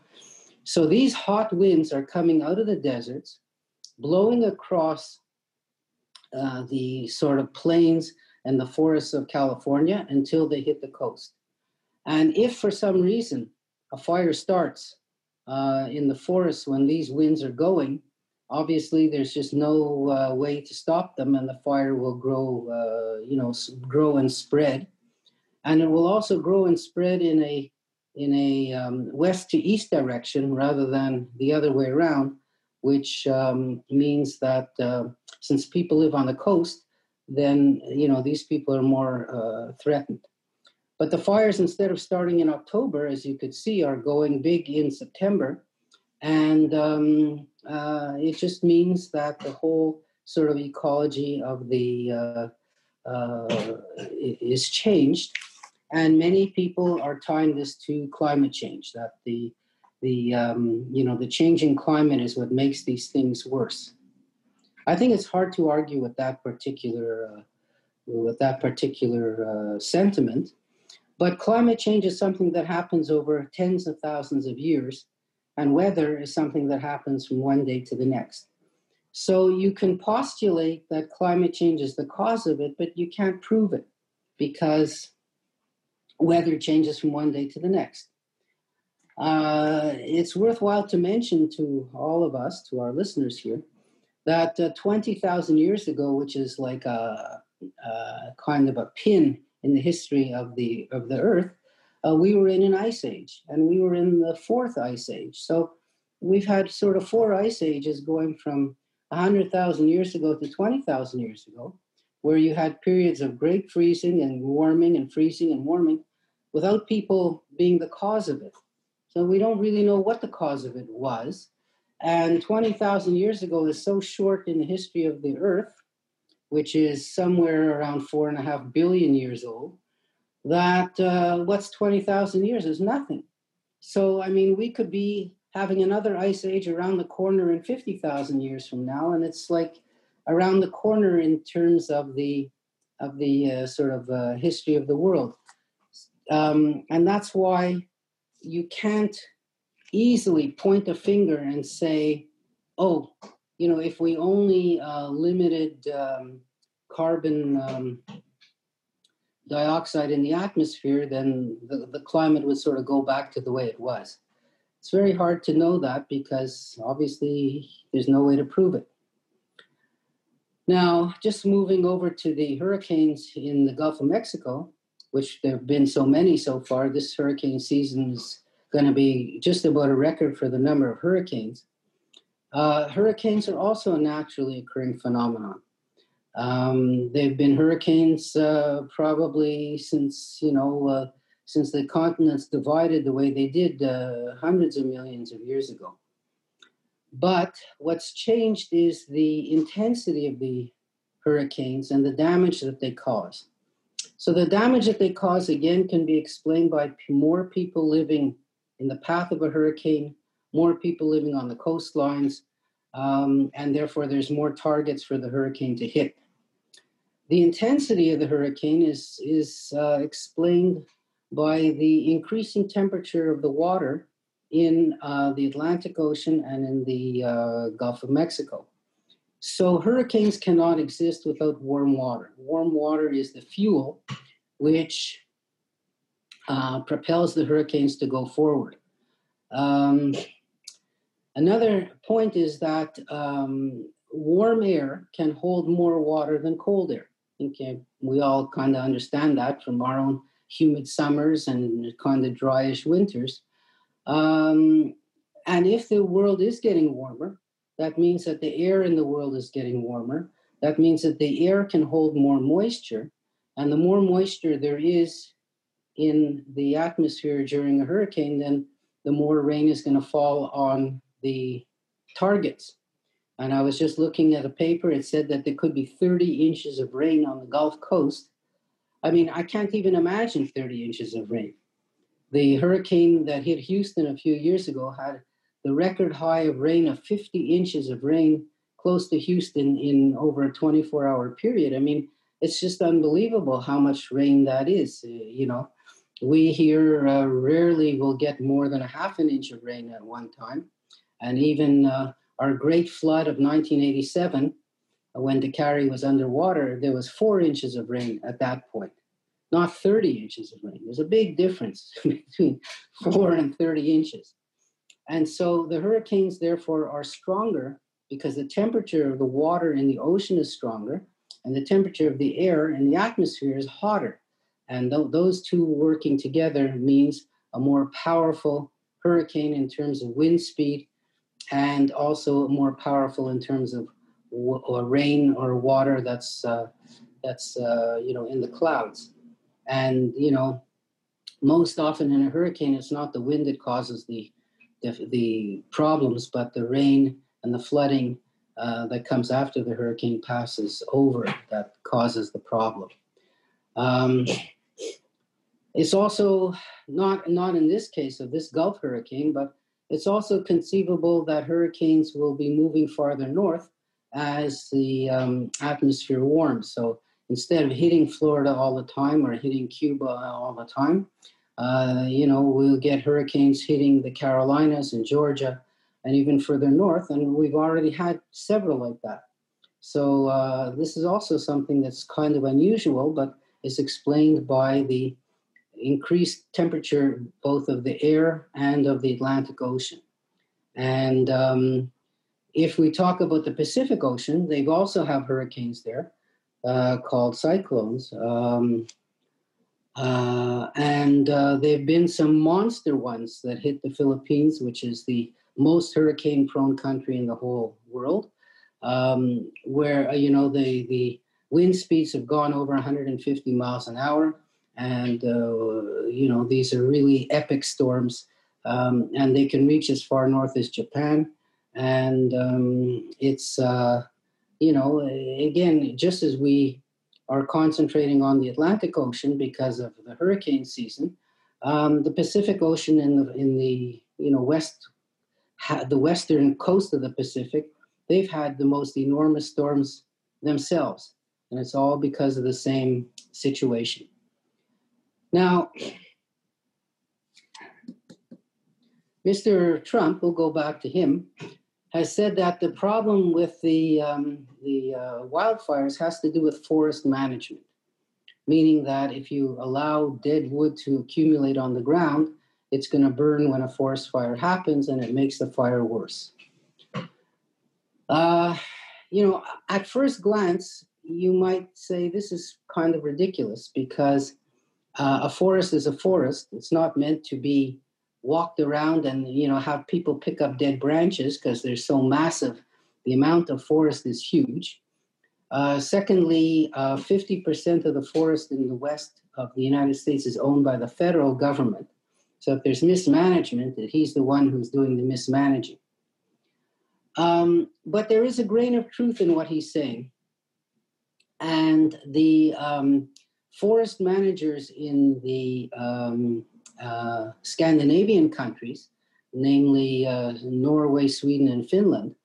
So these hot winds are coming out of the deserts, blowing across uh, the sort of plains and the forests of California until they hit the coast. And if for some reason a fire starts uh, in the forest when these winds are going, obviously there's just no uh, way to stop them, and the fire will grow, uh, you know, grow and spread. And it will also grow and spread in a in a um, west to east direction rather than the other way around, which um, means that uh, since people live on the coast, then you know these people are more uh, threatened. But the fires, instead of starting in October, as you could see, are going big in September, and um, uh, it just means that the whole sort of ecology of the uh, uh, is changed and many people are tying this to climate change that the the um, you know the changing climate is what makes these things worse. I think it's hard to argue with that particular uh, with that particular uh, sentiment but climate change is something that happens over tens of thousands of years and weather is something that happens from one day to the next. So you can postulate that climate change is the cause of it but you can't prove it because weather changes from one day to the next. Uh, it's worthwhile to mention to all of us, to our listeners here, that uh, 20,000 years ago, which is like a, a, kind of a pin in the history of the of the Earth, uh, we were in an ice age, and we were in the fourth ice age. So we've had sort of four ice ages going from 100,000 years ago to 20,000 years ago, where you had periods of great freezing and warming and freezing and warming without people being the cause of it. So we don't really know what the cause of it was. And 20,000 years ago is so short in the history of the Earth, which is somewhere around four and a half billion years old, that uh, what's 20,000 years is nothing. So, I mean, we could be having another ice age around the corner in 50,000 years from now. And it's like around the corner in terms of the, of the uh, sort of uh, history of the world. Um, and that's why you can't easily point a finger and say, oh, you know, if we only uh, limited um, carbon um, dioxide in the atmosphere, then the, the climate would sort of go back to the way it was. It's very hard to know that because obviously there's no way to prove it. Now, just moving over to the hurricanes in the Gulf of Mexico, which there have been so many so far, this hurricane season is going to be just about a record for the number of hurricanes. Uh, hurricanes are also a naturally occurring phenomenon. Um, they've been hurricanes uh, probably since you know uh, since the continents divided the way they did uh, hundreds of millions of years ago. But what's changed is the intensity of the hurricanes and the damage that they cause. So the damage that they cause again can be explained by more people living in the path of a hurricane, more people living on the coastlines, um, and therefore there's more targets for the hurricane to hit. The intensity of the hurricane is, is uh, explained by the increasing temperature of the water in uh, the Atlantic Ocean and in the uh, Gulf of Mexico. So hurricanes cannot exist without warm water. Warm water is the fuel which uh, propels the hurricanes to go forward. Um, another point is that um, warm air can hold more water than cold air. Okay, we all kind of understand that from our own humid summers and kind of dryish winters. Um, and if the world is getting warmer, that means that the air in the world is getting warmer. That means that the air can hold more moisture. And the more moisture there is in the atmosphere during a hurricane, then the more rain is going to fall on the targets. And I was just looking at a paper, it said that there could be 30 inches of rain on the Gulf Coast. I mean, I can't even imagine 30 inches of rain. The hurricane that hit Houston a few years ago had the record high of rain of 50 inches of rain close to Houston in over a 24 hour period. I mean, it's just unbelievable how much rain that is. Uh, you know, we here uh, rarely will get more than a half an inch of rain at one time. And even uh, our great flood of 1987, uh, when the Décarie was underwater, there was four inches of rain at that point, not 30 inches of rain. There's a big difference between four and 30 inches. And so the hurricanes, therefore, are stronger because the temperature of the water in the ocean is stronger and the temperature of the air in the atmosphere is hotter. And th- those two working together means a more powerful hurricane in terms of wind speed and also more powerful in terms of w- or rain or water that's uh, that's uh, you know in the clouds and you know most often in a hurricane it's not the wind that causes the the, the problems but the rain and the flooding uh, that comes after the hurricane passes over that causes the problem um, it's also not not in this case of this gulf hurricane but it's also conceivable that hurricanes will be moving farther north as the um, atmosphere warms. So instead of hitting Florida all the time or hitting Cuba all the time, uh, you know, we'll get hurricanes hitting the Carolinas and Georgia and even further north. And we've already had several like that. So uh, this is also something that's kind of unusual, but is explained by the increased temperature both of the air and of the Atlantic Ocean. And um, if we talk about the Pacific Ocean, they also have hurricanes there uh, called cyclones. Um, uh, and uh, there have been some monster ones that hit the Philippines, which is the most hurricane prone country in the whole world, um, where, uh, you know, the, the wind speeds have gone over 150 miles an hour. And uh, you know these are really epic storms, um, and they can reach as far north as Japan, and um, it's uh, you know again just as we are concentrating on the Atlantic Ocean because of the hurricane season. Um, the Pacific Ocean in the in the you know west, the western coast of the Pacific, they've had the most enormous storms themselves, and it's all because of the same situation. Now, Mr. Trump, we'll go back to him, has said that the problem with the, um, the uh, wildfires has to do with forest management, meaning that if you allow dead wood to accumulate on the ground, it's going to burn when a forest fire happens and it makes the fire worse. Uh, you know, at first glance, you might say this is kind of ridiculous because uh, a forest is a forest. It's not meant to be walked around and you know have people pick up dead branches because they're so massive. The amount of forest is huge. Uh, secondly, uh, 50% of the forest in the west of the United States is owned by the federal government. So if there's mismanagement, that he's the one who's doing the mismanaging. Um, but there is a grain of truth in what he's saying. And the um, forest managers in the um, uh, Scandinavian countries, namely uh, Norway, Sweden, and Finland,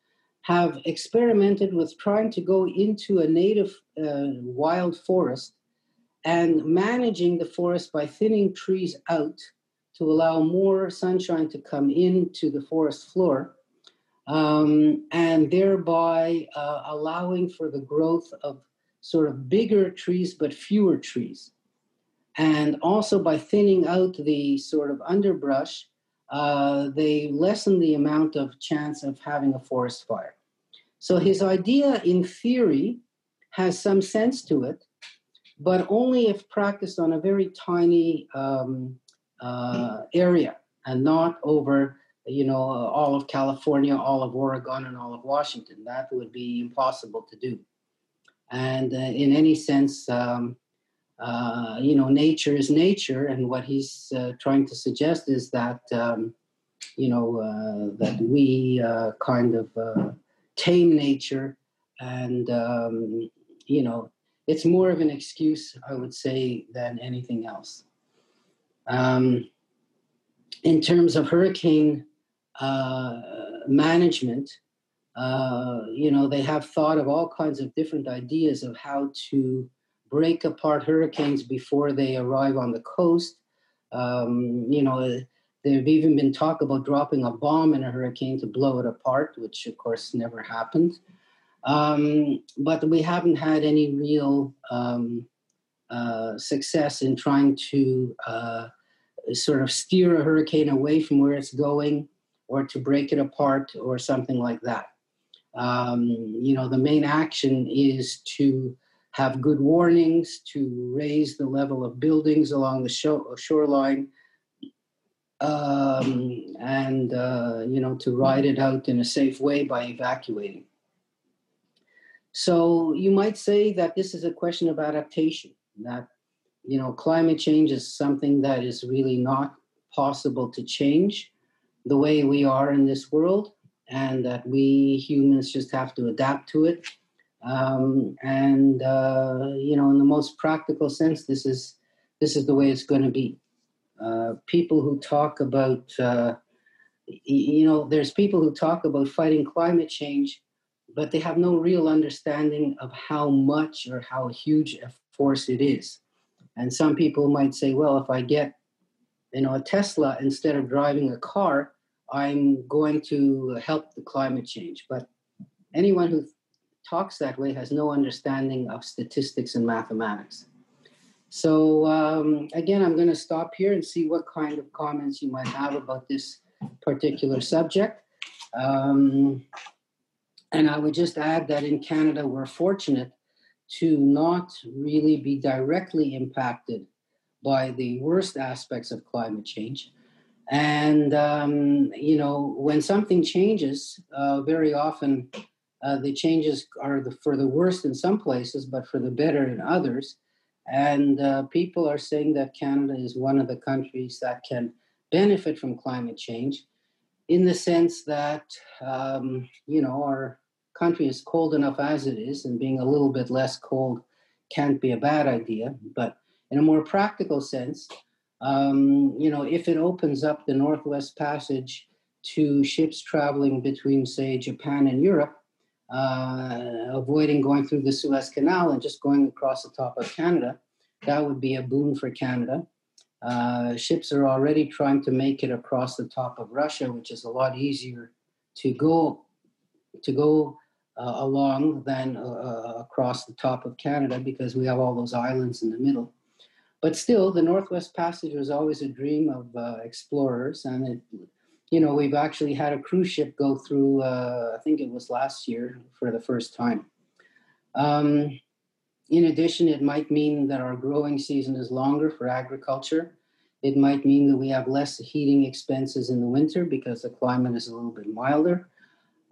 have experimented with trying to go into a native uh, wild forest and managing the forest by thinning trees out to allow more sunshine to come into the forest floor um, and thereby uh, allowing for the growth of sort of bigger trees but fewer trees. And also by thinning out the sort of underbrush, uh, they lessen the amount of chance of having a forest fire. So his idea, in theory, has some sense to it, but only if practiced on a very tiny um, uh, area and not over, you know, all of California, all of Oregon, and all of Washington. That would be impossible to do. And uh, in any sense, um, uh, you know, nature is nature, and what he's uh, trying to suggest is that, um, you know, uh, that we uh, kind of uh, tame nature, and um, you know, it's more of an excuse, I would say, than anything else. Um, in terms of hurricane management, uh, you know, they have thought of all kinds of different ideas of how to break apart hurricanes before they arrive on the coast. Um, you know, there've even been talk about dropping a bomb in a hurricane to blow it apart, which of course never happened. Um, but we haven't had any real um, uh, success in trying to uh, sort of steer a hurricane away from where it's going or to break it apart or something like that. Um, you know, the main action is to have good warnings, to raise the level of buildings along the shore, shoreline, um, and uh, you know, to ride it out in a safe way by evacuating. So you might say that this is a question of adaptation. That you know, climate change is something that is really not possible to change the way we are in this world and that we humans just have to adapt to it. Um, and uh, you know, in the most practical sense, this is this is the way it's going to be. Uh, people who talk about uh, you know, there's people who talk about fighting climate change, but they have no real understanding of how much or how huge a force it is. And some people might say, well, if I get you know a Tesla instead of driving a car, I'm going to help the climate change. But anyone who talks that way has no understanding of statistics and mathematics. So um, again, I'm going to stop here and see what kind of comments you might have about this particular subject. Um, and I would just add that in Canada, we're fortunate to not really be directly impacted by the worst aspects of climate change. And, um, you know, when something changes, uh, very often uh, the changes are the, for the worst in some places, but for the better in others. And uh, people are saying that Canada is one of the countries that can benefit from climate change in the sense that, um, you know, our country is cold enough as it is, and being a little bit less cold can't be a bad idea. But in a more practical sense, Um, you know, if it opens up the Northwest Passage to ships traveling between, say, Japan and Europe, uh, avoiding going through the Suez Canal and just going across the top of Canada, that would be a boon for Canada. Uh, ships are already trying to make it across the top of Russia, which is a lot easier to go to go uh, along than uh, uh, across the top of Canada because we have all those islands in the middle. But still, the Northwest Passage was always a dream of uh, explorers, and it, you know, we've actually had a cruise ship go through. Uh, I think it was last year for the first time. Um, in addition, it might mean that our growing season is longer for agriculture. It might mean that we have less heating expenses in the winter because the climate is a little bit milder.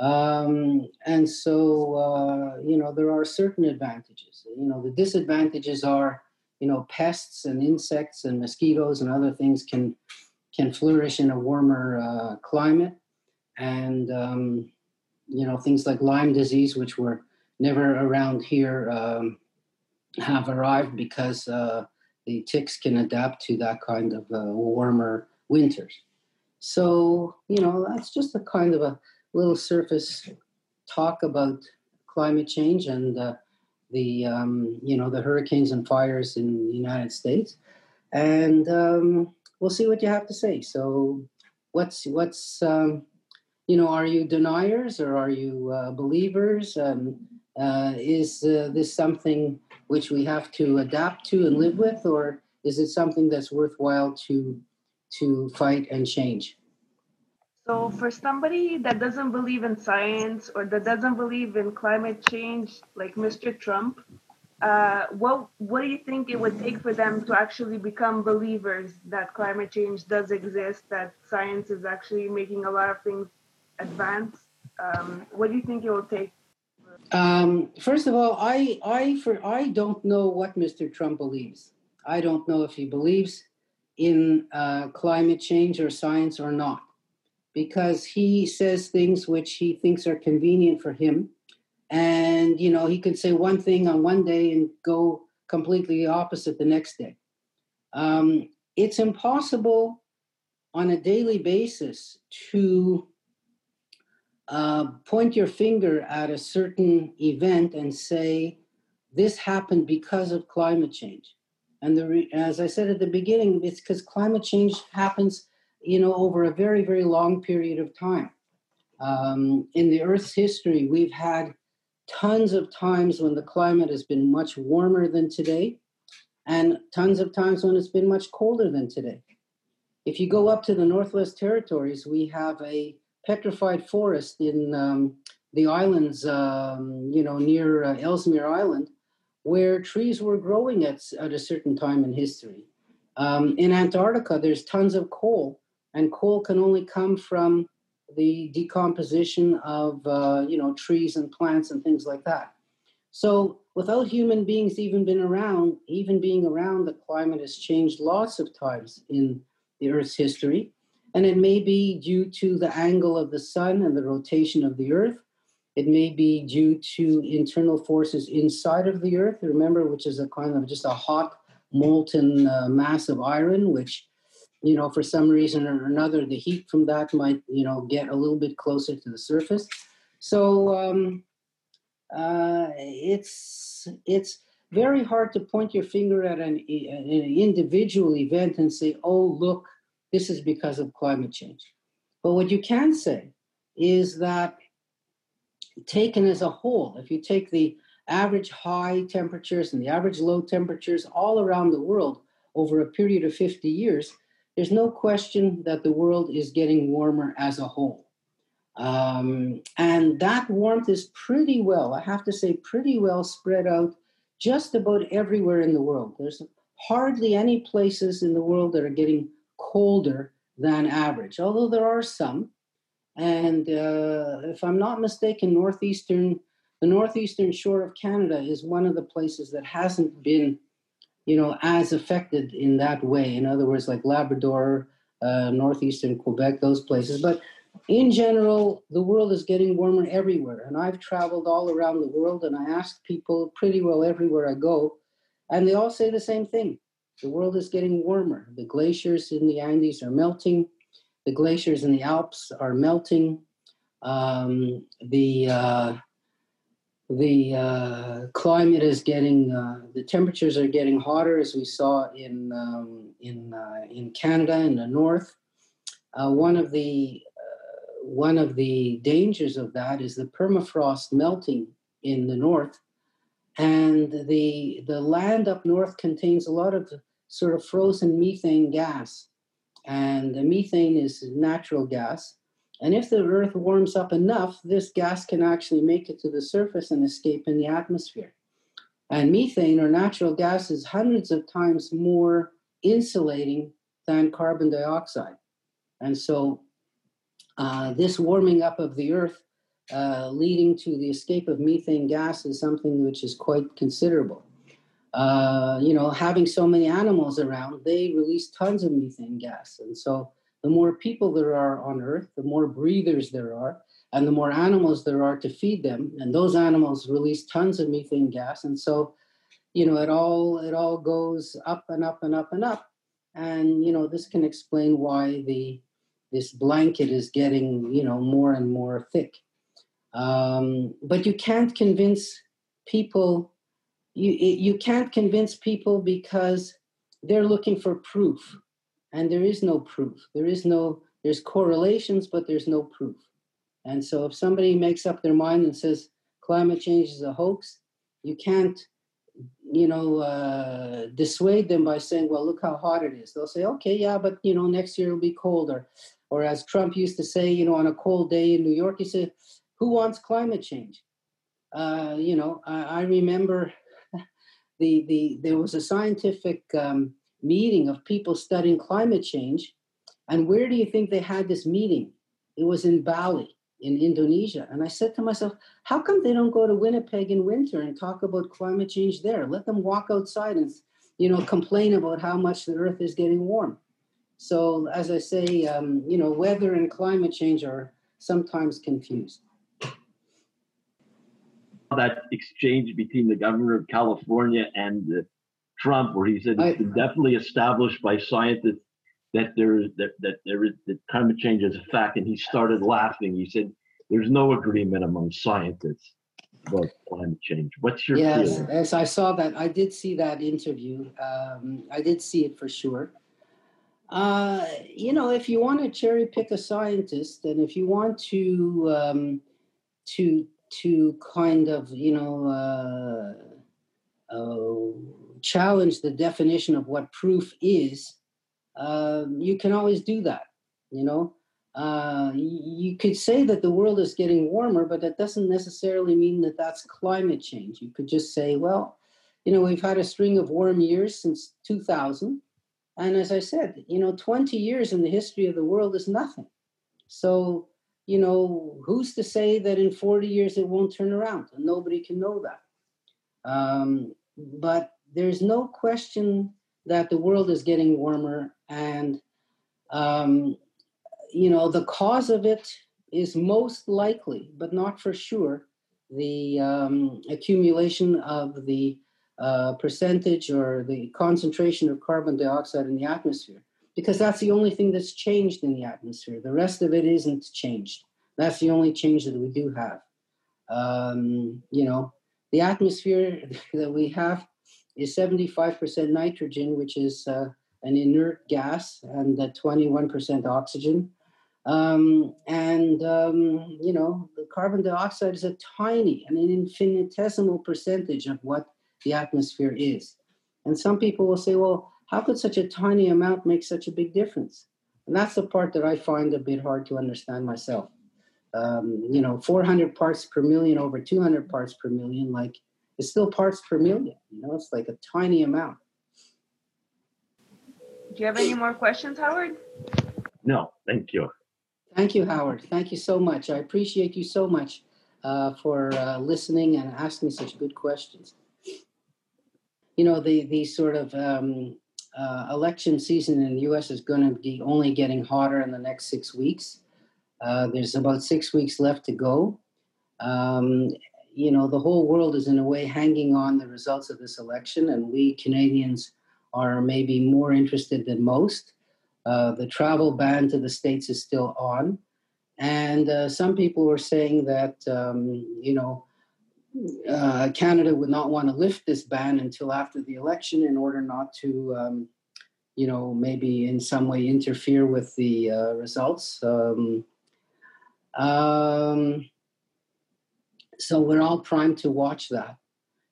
Um, and so, uh, you know, there are certain advantages. You know, the disadvantages are, you know, pests and insects and mosquitoes and other things can can flourish in a warmer uh, climate, and um, you know, things like Lyme disease, which were never around here. Um, have arrived because uh, the ticks can adapt to that kind of uh, warmer winters. So, you know, that's just a kind of a little surface talk about climate change and uh, the, um, you know, the hurricanes and fires in the United States. And um, we'll see what you have to say. So, what's, what's, um, you know, are you deniers or are you uh, believers? Um, uh, is uh, this something which we have to adapt to and live with, or is it something that's worthwhile to to fight and change? So, for somebody that doesn't believe in science or that doesn't believe in climate change, like Mr. Trump, uh, what what do you think it would take for them to actually become believers that climate change does exist, that science is actually making a lot of things advance? Um, what do you think it will take um, first of all, I I for I don't know what Mr. Trump believes. I don't know if he believes in uh, climate change or science or not, because he says things which he thinks are convenient for him, and you know he can say one thing on one day and go completely opposite the next day. Um, it's impossible on a daily basis to uh, point your finger at a certain event and say, this happened because of climate change. And re- as I said at the beginning, it's because climate change happens, you know, over a very, very long period of time. Um, in the Earth's history, we've had tons of times when the climate has been much warmer than today, and tons of times when it's been much colder than today. If you go up to the Northwest Territories, we have a petrified forest in um, the islands, um, you know, near uh, Ellesmere Island, where trees were growing at, at a certain time in history. Um, in Antarctica, there's tons of coal, and coal can only come from the decomposition of, uh, you know, trees and plants and things like that. So, without human beings even been around, even being around, the climate has changed lots of times in the Earth's history. And it may be due to the angle of the sun and the rotation of the earth. It may be due to internal forces inside of the earth, remember, which is a kind of just a hot, molten uh, mass of iron, which, you know, for some reason or another, the heat from that might, you know, get a little bit closer to the surface. So um, uh, it's, it's, very hard to point your finger at an, an individual event and say, oh, look, this is because of climate change. But what you can say is that taken as a whole, if you take the average high temperatures and the average low temperatures all around the world over a period of 50 years, there's no question that the world is getting warmer as a whole. Um, and that warmth is pretty well, I have to say, pretty well spread out just about everywhere in the world. There's hardly any places in the world that are getting colder than average, although there are some. And uh, if I'm not mistaken, northeastern the northeastern shore of Canada is one of the places that hasn't been, you know, as affected in that way. In other words, like Labrador, uh, northeastern Quebec, those places. But in general, the world is getting warmer everywhere. And I've traveled all around the world, and I ask people pretty well everywhere I go, and they all say the same thing The world is getting warmer. The glaciers in the Andes are melting. The glaciers in the Alps are melting. Um, the uh, the uh, climate is getting uh, the temperatures are getting hotter as we saw in um, in uh, in Canada in the north. Uh, one of the uh, one of the dangers of that is the permafrost melting in the north, and the the land up north contains a lot of sort of frozen methane gas, and the methane is natural gas and if the Earth warms up enough, this gas can actually make it to the surface and escape in the atmosphere. And methane or natural gas is hundreds of times more insulating than carbon dioxide. And so, uh, this warming up of the Earth uh, leading to the escape of methane gas is something which is quite considerable. Uh, you know, having so many animals around, they release tons of methane gas. And so, the more people there are on earth, the more breathers there are, and the more animals there are to feed them. And those animals release tons of methane gas. And so, you know, it all it all goes up and up and up and up. And you know, this can explain why the this blanket is getting, you know, more and more thick. Um, but you can't convince people you you can't convince people because they're looking for proof and there is no proof. There is no, there's correlations, but there's no proof. And so if somebody makes up their mind and says climate change is a hoax, you can't, you know, uh, dissuade them by saying, well, look how hot it is. They'll say, okay, yeah, but, you know, next year it'll be colder. Or as Trump used to say, you know, on a cold day in New York, he said, who wants climate change? Uh, you know, I, I remember the, the, there was a scientific um, meeting of people studying climate change. And where do you think they had this meeting? It was in Bali in Indonesia. And I said to myself, how come they don't go to Winnipeg in winter and talk about climate change there? Let them walk outside and you know complain about how much the earth is getting warm. So as I say, um, you know, weather and climate change are sometimes confused. That exchange between the governor of California and the Trump, where he said it's been definitely established by scientists that there is that, that there is that climate change is a fact, and he started laughing. He said, "There's no agreement among scientists about climate change." What's your yes? Feeling? Yes, I saw that. I did see that interview. Um, I did see it for sure. Uh, you know, if you want to cherry pick a scientist, and if you want to um, to to kind of you know. Uh, uh, challenge the definition of what proof is, uh, you can always do that. You know, uh, you could say that the world is getting warmer, but that doesn't necessarily mean that that's climate change. You could just say, well, you know, we've had a string of warm years since 2000. And as I said, you know, 20 years in the history of the world is nothing. So, you know, who's to say that in 40 years it won't turn around? Nobody can know that. Um, but there's no question that the world is getting warmer and um, you know the cause of it is most likely but not for sure the um, accumulation of the uh, percentage or the concentration of carbon dioxide in the atmosphere because that's the only thing that's changed in the atmosphere. The rest of it isn't changed. That's the only change that we do have. Um, you know the atmosphere that we have is 75% nitrogen, which is uh, an inert gas, and 21% oxygen. Um, and, um, you know, the carbon dioxide is a tiny and an infinitesimal percentage of what the atmosphere is. And some people will say, well, how could such a tiny amount make such a big difference? And that's the part that I find a bit hard to understand myself. Um, you know, 400 parts per million over 200 parts per million, like it's still parts per million. You know, it's like a tiny amount. Do you have any more questions, Howard? No, thank you. Thank you, Howard. Thank you so much. I appreciate you so much uh, for uh, listening and asking such good questions. You know, the the sort of um, uh, election season in the U.S. is going to be only getting hotter in the next six weeks. Uh, there's about six weeks left to go. Um, you know, the whole world is in a way hanging on the results of this election, and we Canadians are maybe more interested than most. Uh, the travel ban to the states is still on, and uh, some people were saying that um, you know uh, Canada would not want to lift this ban until after the election in order not to, um, you know, maybe in some way interfere with the uh, results. Um, um, so we're all primed to watch that.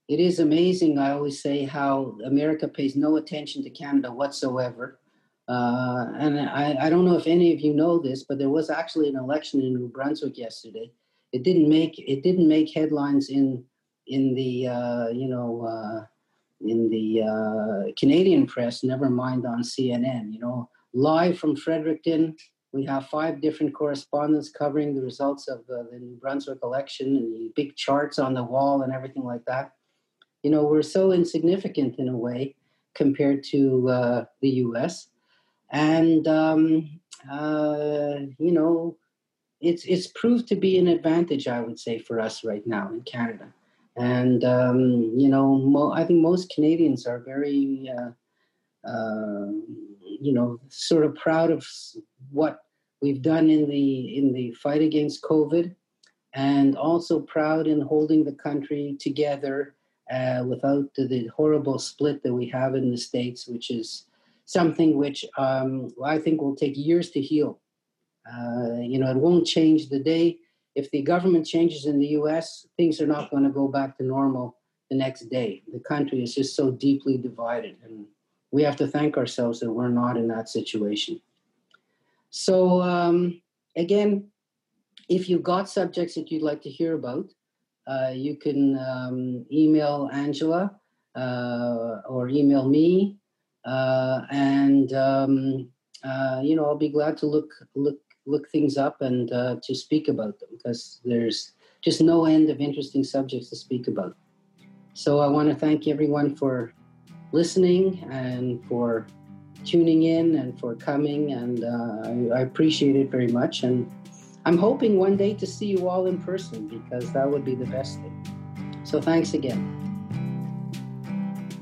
It is amazing, I always say, how America pays no attention to Canada whatsoever. Uh, and I, I don't know if any of you know this, but there was actually an election in New Brunswick yesterday. It didn't make it didn't make headlines in in the uh, you know uh, in the uh, Canadian press. Never mind on CNN. You know, live from Fredericton, we have five different correspondents covering the results of the New Brunswick election and the big charts on the wall and everything like that. You know, we're so insignificant in a way compared to uh, the U.S. And um, uh, you know, it's it's proved to be an advantage, I would say, for us right now in Canada. And um, you know, mo- I think most Canadians are very, uh, uh, you know, sort of proud of what we've done in the in the fight against COVID, and also proud in holding the country together uh, without the, the, horrible split that we have in the states, which is something which um, I think will take years to heal. Uh, you know, it won't change the day. If the government changes in the US, things are not going to go back to normal the next day. The country is just so deeply divided, and we have to thank ourselves that we're not in that situation. So, um, again, if you've got subjects that you'd like to hear about, uh, you can um, email Angela uh, or email me, uh, and um, uh, you know I'll be glad to look look look things up and uh, to speak about them because there's just no end of interesting subjects to speak about. So I want to thank everyone for listening and for tuning in and for coming, and uh, I, I, appreciate it very much. And I'm hoping one day to see you all in person because that would be the best thing. So thanks again.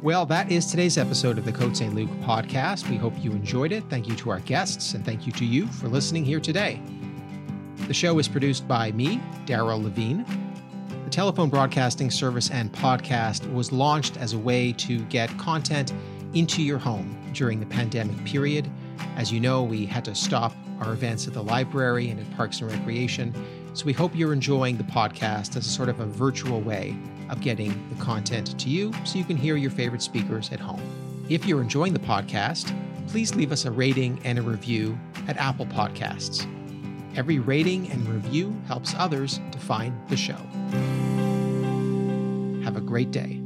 Well, that is today's episode of the Côte St. Luc podcast. We hope you enjoyed it. Thank you to our guests, and thank you to you for listening here today. The show is produced by me, Daryl Levine. The telephone broadcasting service and podcast was launched as a way to get content into your home during the pandemic period. As you know, we had to stop our events at the library and at Parks and Recreation. So we hope you're enjoying the podcast as a sort of a virtual way of getting the content to you so you can hear your favorite speakers at home. If you're enjoying the podcast, please leave us a rating and a review at Apple Podcasts. Every rating and review helps others to find the show. Have a great day.